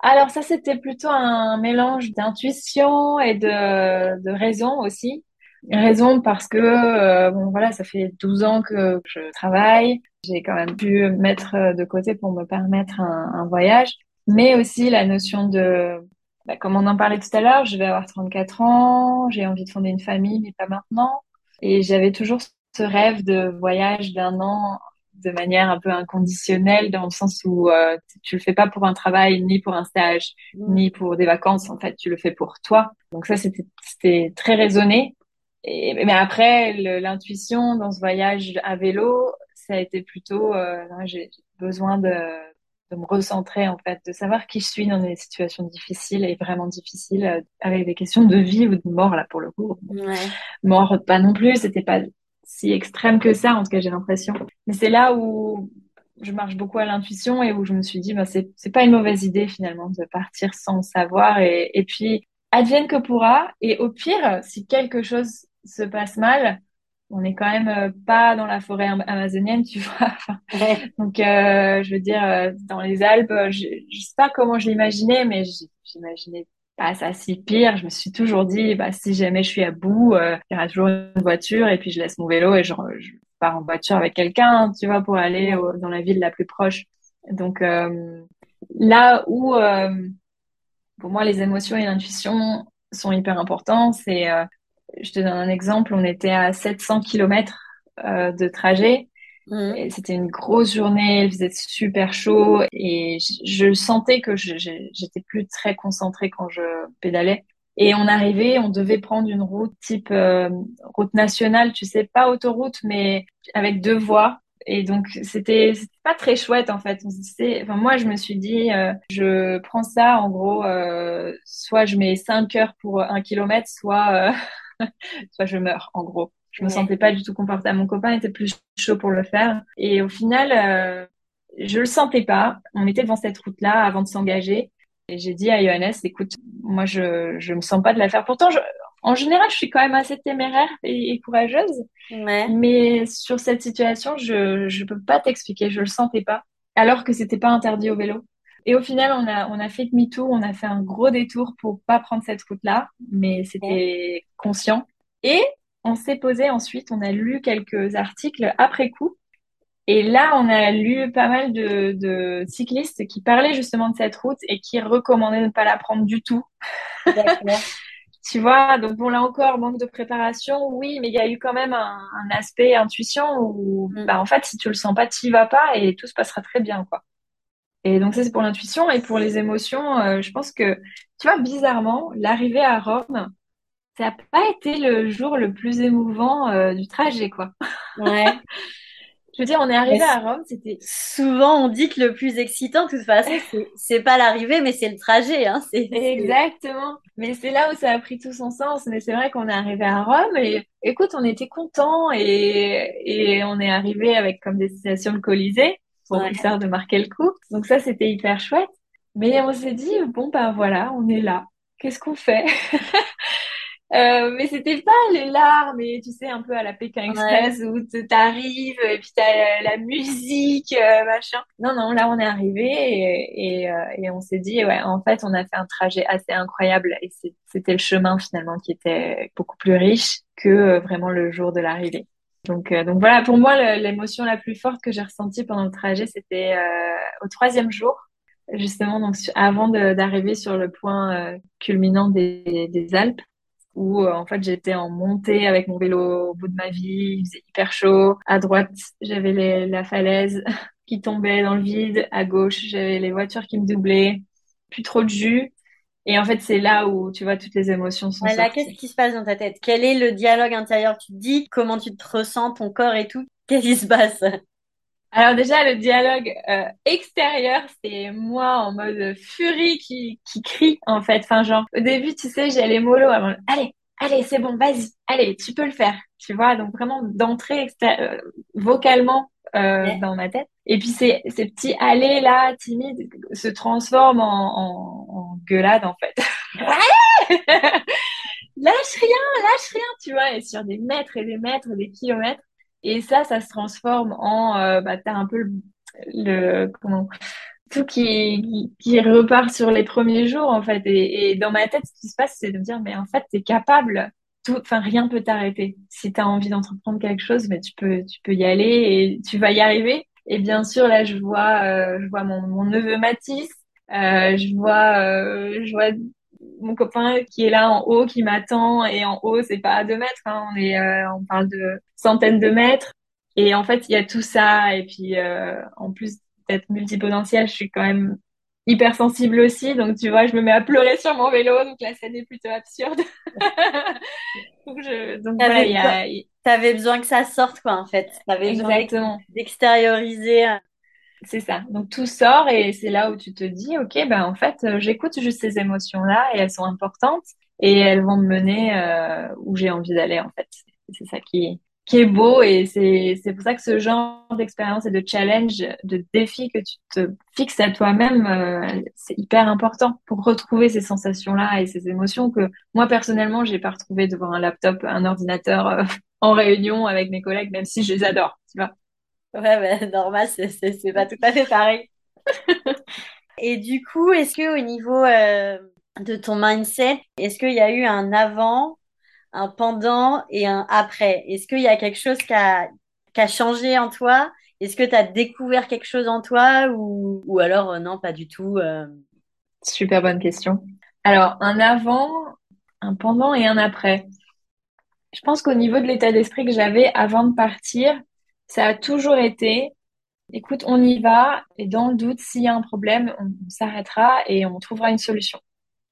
Alors ça, c'était plutôt un mélange d'intuition et de, de raison aussi. Raison parce que, euh, bon voilà, ça fait 12 ans que je travaille. J'ai quand même pu mettre de côté pour me permettre un, un voyage. Mais aussi la notion de, bah, comme on en parlait tout à l'heure, je vais avoir 34 ans, j'ai envie de fonder une famille, mais pas maintenant. Et j'avais toujours ce rêve de voyage d'un an de manière un peu inconditionnelle dans le sens où euh, tu le fais pas pour un travail ni pour un stage mm. ni pour des vacances en fait tu le fais pour toi donc ça c'était c'était très raisonné et mais après l'intuition dans ce voyage à vélo ça a été plutôt euh, j'ai besoin de de me recentrer en fait, de savoir qui je suis dans des situations difficiles et vraiment difficiles, euh, avec des questions de vie ou de mort là pour le coup. Ouais. Mort pas non plus, c'était pas si extrême que ça, en tout cas j'ai l'impression. Mais c'est là où je marche beaucoup à l'intuition et où je me suis dit, bah, c'est, c'est pas une mauvaise idée finalement de partir sans savoir et, et puis advienne que pourra. Et au pire, si quelque chose se passe mal, on n'est quand même euh, pas dans la forêt amazonienne, tu <laughs> vois. Donc, euh, je veux dire, euh, dans les Alpes, je, je sais pas comment je l'imaginais, mais j'imaginais pas ça si pire. Je me suis toujours dit, bah, si jamais je suis à bout, euh, il y aura toujours une voiture et puis je laisse mon vélo et je, je pars en voiture avec quelqu'un, tu vois, pour aller dans la ville la plus proche. Donc euh, là où euh, pour moi les émotions et l'intuition sont hyper importants, c'est, je te donne un exemple, on était à 700 km de trajet Mmh. C'était une grosse journée, il faisait super chaud et je, sentais que j'étais plus très concentrée quand je pédalais. Et on arrivait, on devait prendre une route type euh, route nationale, tu sais, pas autoroute, mais avec deux voies. Et donc c'était pas très chouette en fait. enfin moi je me suis dit, euh, je prends ça en gros, euh, soit je mets 5 heures pour un kilomètre, soit <laughs> soit je meurs en gros. Je me sentais pas du tout confortable. Mon copain était plus chaud pour le faire. Et au final, euh, je le sentais pas. On était devant cette route-là avant de s'engager. Et j'ai dit à Johannes, écoute, moi, je, je me sens pas de la faire. Pourtant, je, en général, je suis quand même assez téméraire et, courageuse. Mais sur cette situation, je, je peux pas t'expliquer. Je le sentais pas. Alors que c'était pas interdit au vélo. Et au final, on a, on a fait demi-tour, on a fait un gros détour pour pas prendre cette route-là, mais c'était conscient. Et on s'est posé ensuite, on a lu quelques articles après coup. Et là, on a lu pas mal de, de cyclistes qui parlaient justement de cette route et qui recommandaient de ne pas la prendre du tout. <laughs> tu vois, donc bon, là encore, manque de préparation, oui, mais il y a eu quand même un, un aspect intuition où, mm. bah, en fait, si tu le sens pas, tu vas pas et tout se passera très bien, quoi. Et donc ça, c'est pour l'intuition. Et pour les émotions, euh, je pense que, tu vois, bizarrement, l'arrivée à Rome, ça n'a pas été le jour le plus émouvant euh, du trajet, quoi. Ouais. <laughs> je veux dire, on est arrivé à Rome, c'était... Souvent, on dit que le plus excitant, de toute façon, <laughs> c'est pas l'arrivée, mais c'est le trajet. Hein. Exactement. Mais c'est là où ça a pris tout son sens. Mais c'est vrai qu'on est arrivé à Rome et écoute, on était contents et, et on est arrivé avec comme destination le Colisée pour ouais. de marquer le coup. Donc ça, c'était hyper chouette. Mais on s'est dit, bon, ben voilà, on est là. Qu'est-ce qu'on fait? <laughs> Euh, mais c'était pas les larmes, et tu sais, un peu à la Pékin Express où t'arrives et puis t'as la musique, euh, machin. Non, non, là on est arrivé et, et, euh, et on s'est dit, ouais, en fait, on a fait un trajet assez incroyable et c'était le chemin finalement qui était beaucoup plus riche que euh, vraiment le jour de l'arrivée. Donc, euh, donc voilà, pour moi, l'émotion la plus forte que j'ai ressentie pendant le trajet, c'était euh, au troisième jour, justement, donc avant d'arriver sur le point euh, culminant des, des, Alpes, où en fait j'étais en montée avec mon vélo au bout de ma vie, il faisait hyper chaud. À droite, j'avais la falaise <laughs> qui tombait dans le vide. À gauche, j'avais les voitures qui me doublaient. Plus trop de jus. Et en fait, c'est là où tu vois toutes les émotions sont là, qu'est-ce qui se passe dans ta tête? Quel est le dialogue intérieur? Tu te dis comment tu te ressens, ton corps et tout <laughs> Qu'est-ce qui se passe? Alors déjà, le dialogue euh, extérieur, c'est moi en mode furie qui, qui crie en fait. Enfin genre, au début, tu sais, j'allais mollo avant. Allez, allez, c'est bon, vas-y, allez, tu peux le faire. Tu vois, donc vraiment d'entrer euh, vocalement euh, dans ma tête. Et puis ces, ces petits allées là, timides, se transforment en, en, en gueulade en fait. Ouais <laughs> lâche rien, lâche rien, tu vois, et sur des mètres et des mètres, des kilomètres. Et ça, ça se transforme en, euh, bah, t'as un peu le, le, comment, tout qui, qui repart sur les premiers jours, en fait. Et, et dans ma tête, ce qui se passe, c'est de me dire, mais en fait, t'es capable. Tout, enfin, rien peut t'arrêter. Si t'as envie d'entreprendre quelque chose, mais tu peux, tu peux y aller et tu vas y arriver. Et bien sûr, là, je vois, euh, je vois mon, mon neveu Mathis, euh, je vois, euh, je vois mon copain qui est là en haut, qui m'attend. Et en haut, c'est pas à deux mètres, hein, on est, euh, on parle de centaines de mètres. Et en fait, il y a tout ça. Et puis, euh, en plus d'être multipotentiel, je suis quand même hypersensible aussi. Donc, tu vois, je me mets à pleurer sur mon vélo. Donc, la scène est plutôt absurde. <laughs> donc, je, donc voilà, il y a, T'avais besoin que ça sorte, quoi, en fait. T'avais besoin d'extérioriser. C'est ça. Donc tout sort et c'est là où tu te dis, ok, ben en fait, euh, j'écoute juste ces émotions-là et elles sont importantes et elles vont me mener euh, où j'ai envie d'aller en fait. C'est ça qui qui est beau et c'est pour ça que ce genre d'expérience et de challenge, de défi que tu te fixes à toi-même, euh, c'est hyper important pour retrouver ces sensations-là et ces émotions que moi personnellement j'ai pas retrouvé devant un laptop, un ordinateur euh, en réunion avec mes collègues, même si je les adore, tu vois. Ouais, bah, normal, c'est pas tout à fait pareil. <laughs> Et du coup, est-ce que au niveau euh, de ton mindset, est-ce qu'il y a eu un avant, un pendant et un après Est-ce qu'il y a quelque chose qui a, qui a changé en toi? Est-ce que tu as découvert quelque chose en toi ou, ou alors euh, non, pas du tout euh? Super bonne question. Alors, un avant, un pendant et un après. Je pense qu'au niveau de l'état d'esprit que j'avais avant de partir, ça a toujours été, écoute, on y va, et dans le doute, s'il y a un problème, on, s'arrêtera et on trouvera une solution.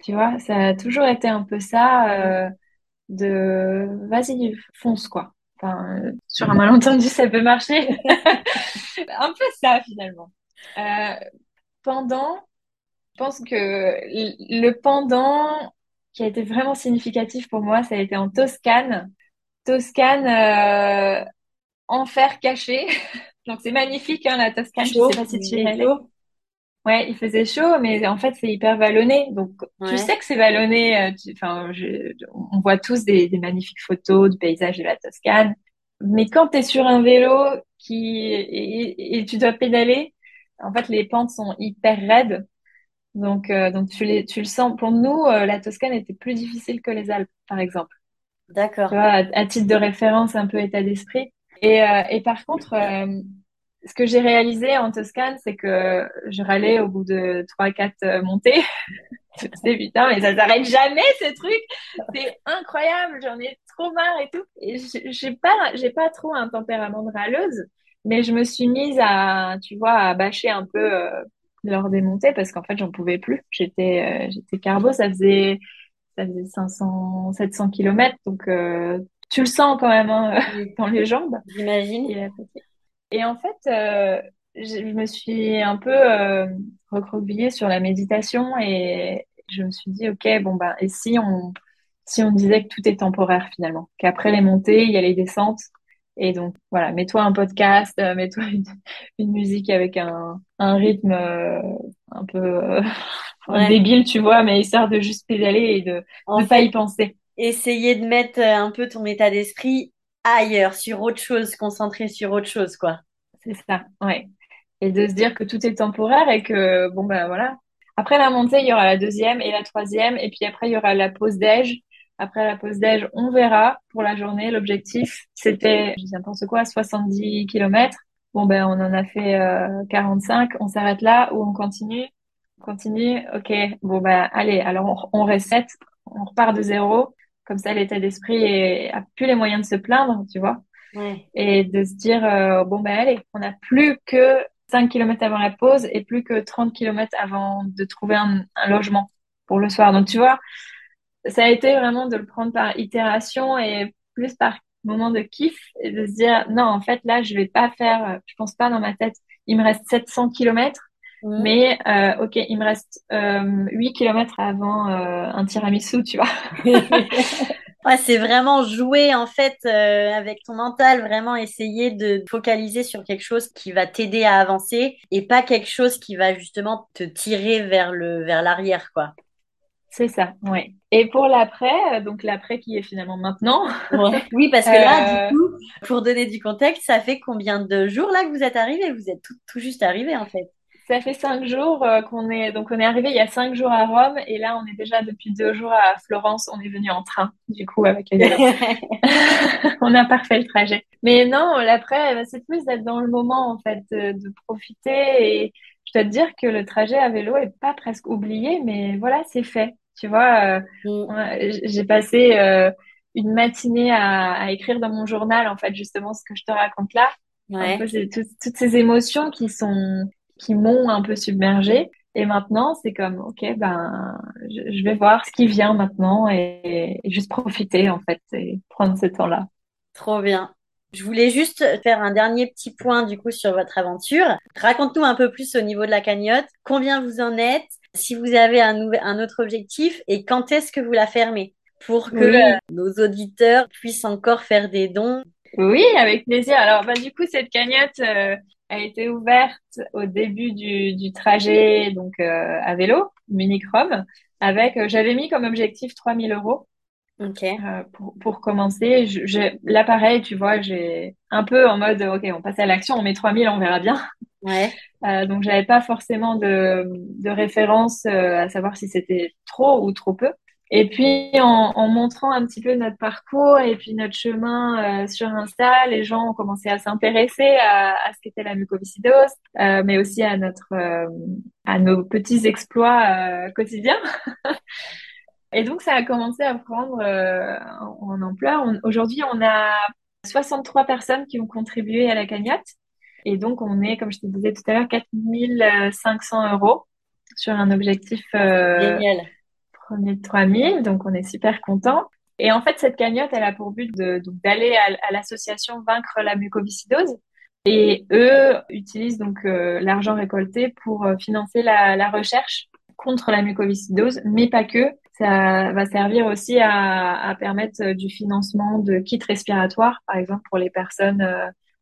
Tu vois, ça a toujours été un peu ça, euh, de vas-y, fonce, quoi. Enfin, sur un malentendu, ça peut marcher. <laughs> un peu ça, finalement. Euh, pendant, je pense que le pendant qui a été vraiment significatif pour moi, ça a été en Toscane. Toscane, euh, enfer caché. <laughs> Donc c'est magnifique hein, la Toscane. je sais pas si tu y Ouais, il faisait chaud, mais en fait c'est hyper vallonné. Donc tu sais que c'est vallonné. Euh, enfin, on voit tous des, des, magnifiques photos du paysage de la Toscane. Mais quand tu es sur un vélo qui et, et, tu dois pédaler, en fait les pentes sont hyper raides. Donc, euh, donc tu, les, tu le sens. Pour nous, euh, la Toscane était plus difficile que les Alpes, par exemple. D'accord. À, à, titre de référence, un peu état d'esprit. Et, et par contre, ce que j'ai réalisé en Toscane, c'est que je râlais au bout de 3-4 montées. <laughs> c'est putain, mais ça s'arrête jamais ce truc. C'est incroyable, j'en ai trop marre et tout. Et j'ai pas, j'ai pas trop un tempérament de râleuse, mais je me suis mise à, tu vois, à bâcher un peu euh, lors des montées parce qu'en fait, j'en pouvais plus. J'étais, euh, j'étais carbo, ça faisait, ça faisait 500, 700 kilomètres, donc euh, tu le sens quand même hein, <laughs> dans les jambes. J'imagine. Et en fait, euh, je me suis un peu euh, recroquevillée sur la méditation et je me suis dit, ok, bon bah, et si on, si on disait que tout est temporaire finalement, qu'après les montées, il y a les descentes. Et donc voilà, mets-toi un podcast, euh, mets-toi une, une, musique avec un, un rythme euh, un peu euh, <laughs> débile, tu vois, mais histoire de juste pédaler et de ne pas y penser. Essayer de mettre un peu ton état d'esprit ailleurs, sur autre chose, concentrer sur autre chose, quoi. C'est ça, ouais. Et de se dire que tout est temporaire et que, bon, ben voilà. Après la montée, il y aura la deuxième et la troisième. Et puis après, il y aura la pause déj. Après la pause déj, on verra pour la journée. L'objectif, c'était, je dis n'importe quoi, 70 km. Bon, ben, on en a fait euh, 45. On s'arrête là ou on continue? On continue? OK. Bon, ben, allez. Alors, on, on reset. On repart de zéro. Comme ça, l'état d'esprit a plus les moyens de se plaindre, tu vois. Ouais. Et de se dire, euh, bon, ben allez, on n'a plus que 5 km avant la pause et plus que 30 km avant de trouver un, un, logement pour le soir. Donc, tu vois, ça a été vraiment de le prendre par itération et plus par moment de kiff et de se dire, non, en fait, là, je vais pas faire, je pense pas dans ma tête, il me reste 700 km Mmh. Mais euh, ok, il me reste euh, 8 km avant euh, un tiramisu, tu vois. <laughs> ouais, c'est vraiment jouer en fait euh, avec ton mental, vraiment essayer de focaliser sur quelque chose qui va t'aider à avancer et pas quelque chose qui va justement te tirer vers le vers l'arrière, quoi. C'est ça, oui. Et pour l'après, euh, donc l'après qui est finalement maintenant. Ouais. <laughs> Oui, parce que là, euh, du coup, pour donner du contexte, ça fait combien de jours là que vous êtes arrivé Vous êtes tout, tout juste arrivé en fait. Ça fait cinq jours euh, qu'on est donc on est arrivé il y a cinq jours à Rome et là on est déjà depuis deux jours à Florence. On est venu en train du coup avec <laughs> <laughs> on a parfait le trajet. Mais non, l'après bah, c'est plus d'être dans le moment en fait, de, de, profiter et je dois te dire que le trajet à vélo est pas presque oublié, mais voilà c'est fait. Tu vois, euh, mm. j'ai passé euh, une matinée à, à, écrire dans mon journal en fait justement ce que je te raconte là. Ouais. Un peu, tout, toutes ces émotions qui sont qui m'ont un peu submergée. Et maintenant, c'est comme, ok, ben, je, je, vais voir ce qui vient maintenant et, et, juste profiter, en fait, et prendre ce temps-là. Trop bien. Je voulais juste faire un dernier petit point, du coup, sur votre aventure. Raconte-nous un peu plus au niveau de la cagnotte. Combien vous en êtes? Si vous avez un, autre objectif? Et quand est-ce que vous la fermez? Pour que oui. nos auditeurs puissent encore faire des dons. Oui, avec plaisir. Alors, bah, du coup, cette cagnotte, euh, a été ouverte au début du, du trajet donc euh, à vélo Munich Rome avec euh, j'avais mis comme objectif 3000 euros ok. euh, pour, pour commencer. Je, je, là pareil tu vois j'ai un peu en mode ok on passe à l'action on met 3000 on verra bien. Ouais. <laughs> Donc j'avais pas forcément de, de référence à savoir si c'était trop ou trop peu et puis en, en, montrant un petit peu notre parcours et puis notre chemin euh, sur Insta, les gens ont commencé à s'intéresser à, à, ce qu'était la mucoviscidose, euh, mais aussi à notre euh, à nos petits exploits euh, quotidiens. <laughs> et donc ça a commencé à prendre euh, en, en, ampleur. Aujourd'hui, on a 63 personnes qui ont contribué à la cagnotte. Et donc on est, comme je te disais tout à l'heure, 4500 euros sur un objectif. Génial on est de 3000, donc on est super content. Et en fait, cette cagnotte, elle a pour but d'aller à, l'association Vaincre la mucoviscidose. Et eux utilisent donc euh, l'argent récolté pour euh, financer la, recherche contre la mucoviscidose, mais pas que. Ça va servir aussi à, permettre euh, du financement de kits respiratoires, par exemple pour les personnes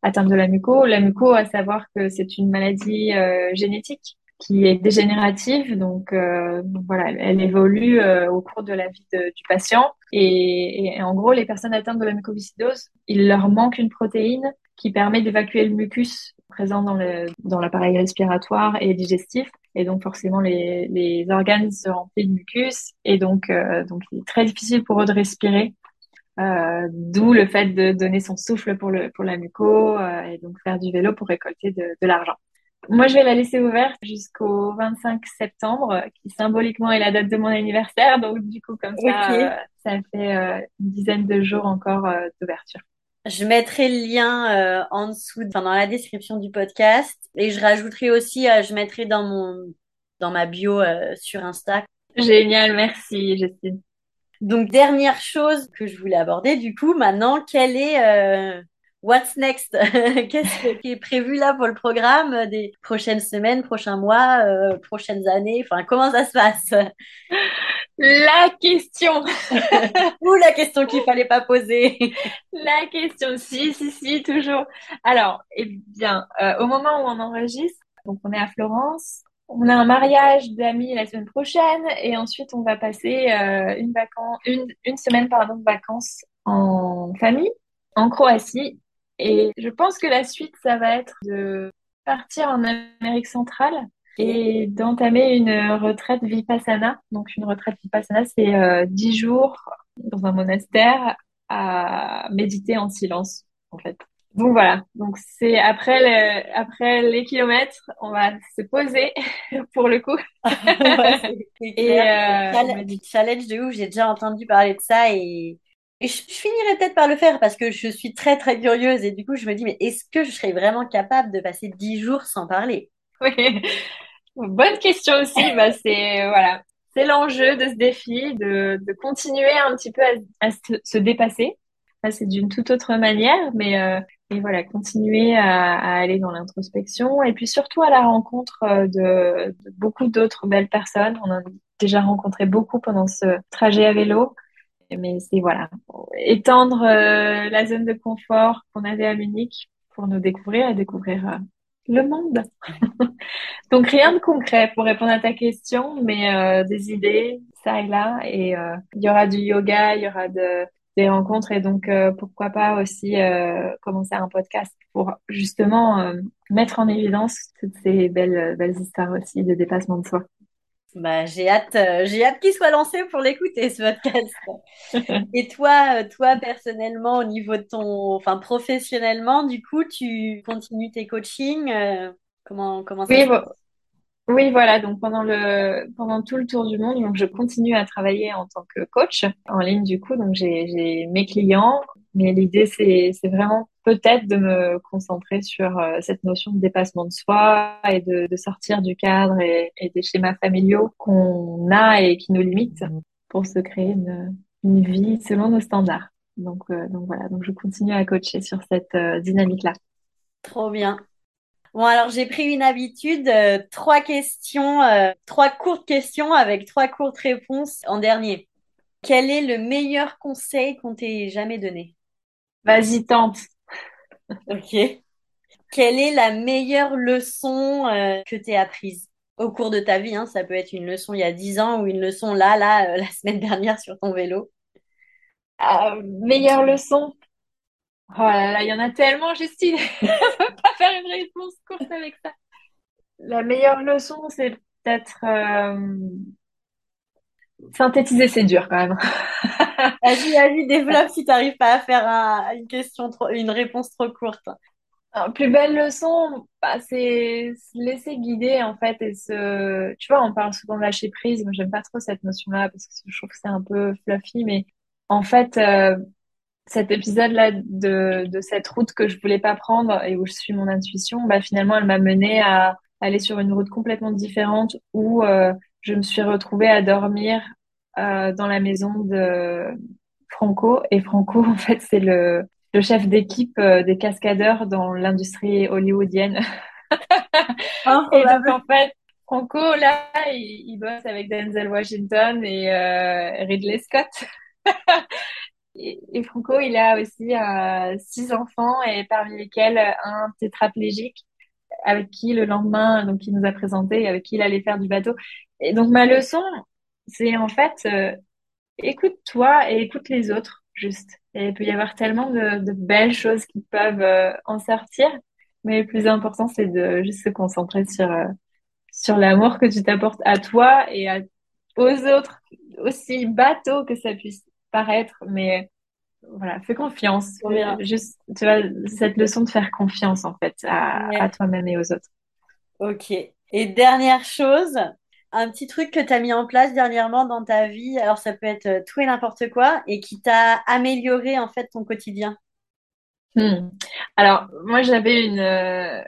atteintes de la muco. La muco, à savoir que c'est une maladie génétique qui est dégénérative, donc, euh, voilà, elle, évolue euh, au cours de la vie de, du patient. Et, et, en gros, les personnes atteintes de la mucoviscidose, il leur manque une protéine qui permet d'évacuer le mucus présents dans le dans l'appareil respiratoire et digestif et donc forcément les, les organes se remplissent de mucus et donc euh, donc il est très difficile pour eux de respirer euh, d'où le fait de donner son souffle pour le pour la muco euh, et donc faire du vélo pour récolter de, de l'argent. Moi, je vais la laisser ouverte jusqu'au 25 septembre, qui symboliquement est la date de mon anniversaire. Donc, du coup, comme ça, euh, ça fait euh, une dizaine de jours encore euh, d'ouverture. Je mettrai le lien en dessous, enfin, dans la description du podcast, et je rajouterai aussi, je mettrai dans mon, dans ma bio sur Insta. Génial, merci, Justine. Donc, dernière chose que je voulais aborder, du coup, maintenant, quelle est What's next? <laughs> Qu'est-ce qui est prévu là pour le programme des prochaines semaines, prochains mois, euh, prochaines années? Enfin, comment ça se passe? <laughs> La question. <laughs> Ou la question qu'il fallait pas poser. La question, si, si, si, toujours. Alors, eh bien, euh, au moment où on enregistre, donc on est à Florence, on a un mariage d'amis la semaine prochaine et ensuite on va passer euh, une, vacance, une, une semaine pardon, de vacances en famille en Croatie et je pense que la suite, ça va être de partir en Amérique centrale et d'entamer une retraite vipassana. Donc une retraite vipassana, c'est euh, dix jours dans un monastère à méditer en silence, en fait. Donc voilà, donc c'est après le, après les kilomètres, on va se poser <laughs> pour le coup. <laughs> et euh, challenge de ouf, j'ai déjà entendu parler de ça et et je, finirai peut-être par le faire parce que je suis très très curieuse et du coup je me dis mais est-ce que je serais vraiment capable de passer dix jours sans parler? Oui, bonne question aussi. bah, c'est voilà, c'est l'enjeu de ce défi de, de continuer un petit peu à, se, dépasser. Ça c'est d'une toute autre manière, mais euh, et voilà, continuer à, aller dans l'introspection et puis surtout à la rencontre euh, de, de beaucoup d'autres belles personnes. On a déjà rencontré beaucoup pendant ce trajet à vélo mais c'est voilà, étendre euh, la zone de confort qu'on avait à Munich pour nous découvrir et découvrir euh, le monde. <laughs> Donc rien de concret pour répondre à ta question, mais euh, des idées ça et là. Et il y aura du yoga, il y aura de, des rencontres et donc pourquoi pas aussi commencer un podcast pour justement mettre en évidence toutes ces belles belles histoires aussi de dépassement de soi. Bah, j'ai hâte, euh, j'ai hâte qu'il soit lancé pour l'écouter ce podcast. <laughs> Et toi, euh, toi personnellement, au niveau de ton, enfin professionnellement, du coup, tu continues tes coachings. Euh, comment comment ça oui, se passe? oui, voilà. Donc pendant le pendant tout le tour du monde, donc je continue à travailler en tant que coach en ligne du coup. Donc j'ai j'ai mes clients, mais l'idée c'est vraiment peut-être de me concentrer sur euh, cette notion de dépassement de soi et de, sortir du cadre et, des schémas familiaux qu'on a et qui nous limitent pour se créer une, vie selon nos standards. Donc, euh, voilà, je continue à coacher sur cette euh, dynamique-là. Trop bien. Bon, alors j'ai pris une habitude, trois questions, trois courtes questions avec trois courtes réponses en dernier. Quel est le meilleur conseil qu'on t'ait jamais donné? Vas-y, tente. Ok. Quelle est la meilleure leçon euh, que tu as apprise? Au cours de ta vie hein? Ça peut être une leçon il y a dix ans ou une leçon là, là, euh, la semaine dernière sur ton vélo. Euh, meilleure leçon? Oh là là, il y en a tellement, Justine. <laughs> Je ne peux pas faire une réponse courte avec ça. La meilleure leçon, c'est peut-être synthétiser, c'est dur quand même. <laughs> Vas-y, vas-y, développe si tu n'arrives pas à faire une question trop, une réponse trop courte. Plus belle leçon, bah, c'est se laisser guider en fait et se, tu vois, on parle souvent de lâcher prise. Moi, j'aime pas trop cette notion-là parce que je trouve que c'est un peu fluffy, mais en fait, euh, cet épisode-là de, de cette route que je voulais pas prendre et où je suis mon intuition, bah finalement, elle m'a mené à aller sur une route complètement différente où euh, je me suis retrouvée à dormir euh, dans la maison de Franco. Et Franco, <laughs> en fait, c'est le, le chef d'équipe euh, des cascadeurs dans l'industrie hollywoodienne. Oh, <laughs> et donc, en fait, Franco, là, il, bosse avec Denzel Washington et euh, Ridley Scott. <laughs> et, et, Franco, il a aussi euh, six enfants et parmi lesquels un tétraplégique avec qui le lendemain, donc il nous a présenté, avec qui il allait faire du bateau. Et donc ma leçon, c'est en fait, euh, écoute-toi et écoute les autres, juste. Et il peut y avoir tellement de, belles choses qui peuvent euh, en sortir. Mais le plus important, c'est de juste se concentrer sur, euh, sur l'amour que tu t'apportes à toi et aux autres, aussi bateau que ça puisse paraître. Mais voilà, fais confiance. Juste, tu vois, cette leçon de faire confiance, en fait, à, à toi-même et aux autres. Ok. Et dernière chose, un petit truc que tu as mis en place dernièrement dans ta vie, alors ça peut être euh, tout et n'importe quoi, et qui t'a amélioré en fait ton quotidien? Hmm. Alors, moi, j'avais une, euh,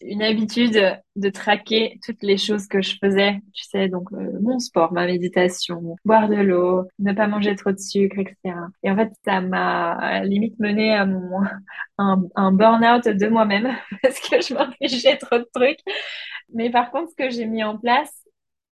une habitude de traquer toutes les choses que je faisais, tu sais, donc euh, mon sport, ma méditation, boire de l'eau, ne pas manger trop de sucre, etc. Et en fait, ça m'a limite mené à mon, <laughs> un, un burn-out de moi-même <laughs> parce que je m'infligeais trop de trucs. Mais par contre, ce que j'ai mis en place,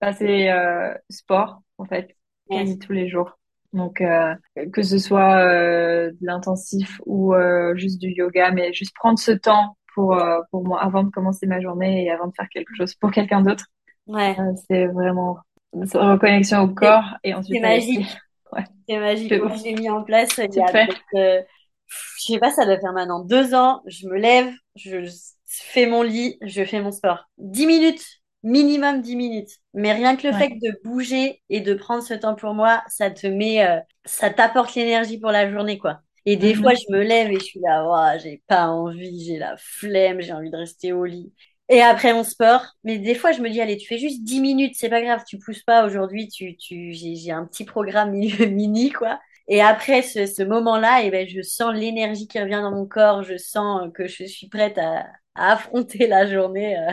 bah, c'est euh, sport, en fait, quasi tous les jours. Donc, euh, que ce soit euh, de l'intensif ou euh, juste du yoga, mais juste prendre ce temps pour, euh, pour moi avant de commencer ma journée et avant de faire quelque chose pour quelqu'un d'autre. Ouais. Euh, c'est vraiment une reconnexion au corps et ensuite. C'est magique. <laughs> Ouais. C'est magique. Moi, j'ai mis en place il y a peut-être, je sais pas, ça doit faire maintenant deux ans. Je me lève, je fais mon lit, je fais mon sport. Dix minutes, minimum dix minutes. Mais rien que le ouais. fait de bouger et de prendre ce temps pour moi, ça te met, euh, ça t'apporte l'énergie pour la journée, quoi. Et des -hmm. fois, je me lève et je suis là, oh, j'ai pas envie, j'ai la flemme, j'ai envie de rester au lit. Et après mon sport, mais des fois, je me dis, allez, tu fais juste 10 minutes, c'est pas grave, tu pousses pas aujourd'hui, tu, tu, j'ai un petit programme <laughs> mini, quoi. Et après ce, ce moment-là, et eh ben, je sens l'énergie qui revient dans mon corps, je sens que je suis prête à, à affronter la journée. Euh.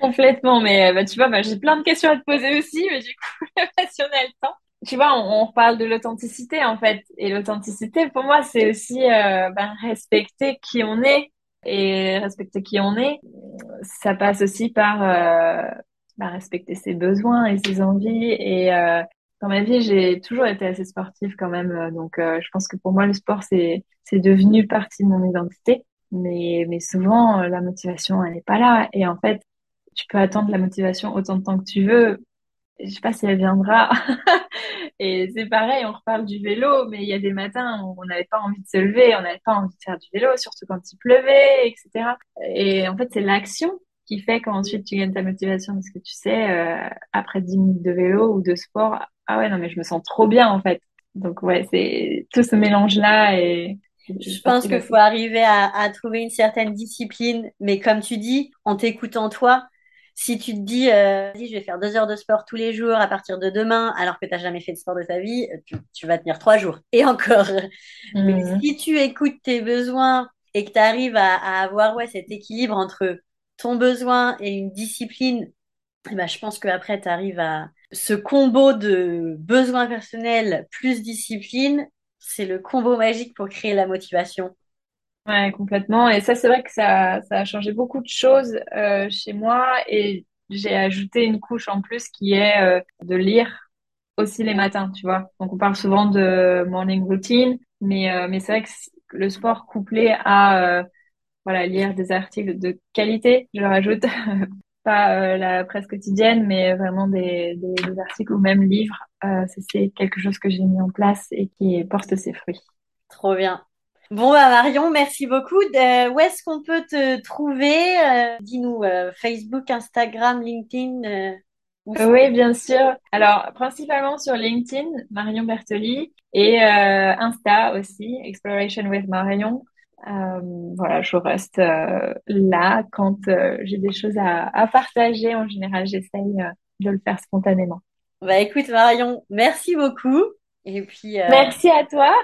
Complètement, mais bah, tu vois, bah, j'ai plein de questions à te poser aussi, mais du coup, <laughs> si on a le temps. Tu vois, on, on parle de l'authenticité en fait, et l'authenticité pour moi, c'est aussi euh, bah, respecter qui on est, et respecter qui on est, ça passe aussi par euh, bah, respecter ses besoins et ses envies. Et euh, dans ma vie, j'ai toujours été assez sportive quand même, donc euh, je pense que pour moi, le sport c'est c'est devenu partie de mon identité. Mais mais souvent, la motivation elle n'est pas là, et en fait, tu peux attendre la motivation autant de temps que tu veux. Je sais pas si elle viendra. <laughs> et c'est pareil, on reparle du vélo, mais il y a des matins où on n'avait pas envie de se lever, on n'avait pas envie de faire du vélo, surtout quand il pleuvait, etc. Et en fait, c'est l'action qui fait qu'ensuite tu gagnes ta motivation parce que tu sais, euh, après 10 minutes de vélo ou de sport, ah ouais, non, mais je me sens trop bien en fait. Donc ouais, c'est tout ce mélange-là et je pense qu'il faut arriver à, à, trouver une certaine discipline, mais comme tu dis, en t'écoutant toi, si tu te dis, euh, je vais faire deux heures de sport tous les jours à partir de demain, alors que tu n'as jamais fait de sport de ta vie, tu, tu, vas tenir trois jours. Et encore. Mmh. <laughs> Mais si tu écoutes tes besoins et que tu arrives à, à, avoir ouais, cet équilibre entre ton besoin et une discipline, bah, je pense qu'après, tu arrives à ce combo de besoins personnels plus discipline, c'est le combo magique pour créer la motivation. Ouais, complètement. Et ça, c'est vrai que ça, ça a changé beaucoup de choses euh, chez moi et j'ai ajouté une couche en plus qui est euh, de lire aussi les matins, tu vois. Donc, on parle souvent de morning routine, mais, euh, mais c'est vrai que le sport couplé à voilà, lire des articles de qualité, je rajoute, <laughs> pas la presse quotidienne, mais vraiment des, des, des articles ou même livres, c'est quelque chose que j'ai mis en place et qui porte ses fruits. Trop bien. Bon, bah Marion, merci beaucoup. Euh, où est-ce qu'on peut te trouver euh, Dis-nous, euh, Facebook, Instagram, LinkedIn euh, Oui, bien sûr. Alors, principalement sur LinkedIn, Marion Bertoli, et Insta aussi, Exploration with Marion. voilà, je reste là quand j'ai des choses à, à, partager. En général, j'essaye de le faire spontanément. Bah écoute, Marion, merci beaucoup. Et puis. Merci à toi.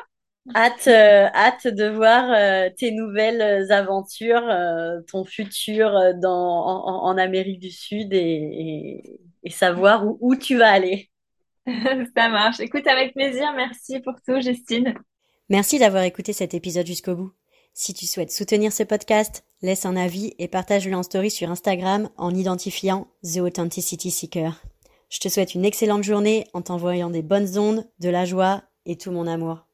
Hâte, euh, hâte de voir euh, tes nouvelles aventures, euh, ton futur dans, en, en, Amérique du Sud et, et, et savoir où, où, tu vas aller. <laughs> Ça marche. Écoute, avec plaisir. Merci pour tout, Justine. Merci d'avoir écouté cet épisode jusqu'au bout. Si tu souhaites soutenir ce podcast, laisse un avis et partage-le en story sur Instagram en identifiant The Authenticity Seeker. Je te souhaite une excellente journée en t'envoyant des bonnes ondes, de la joie et tout mon amour.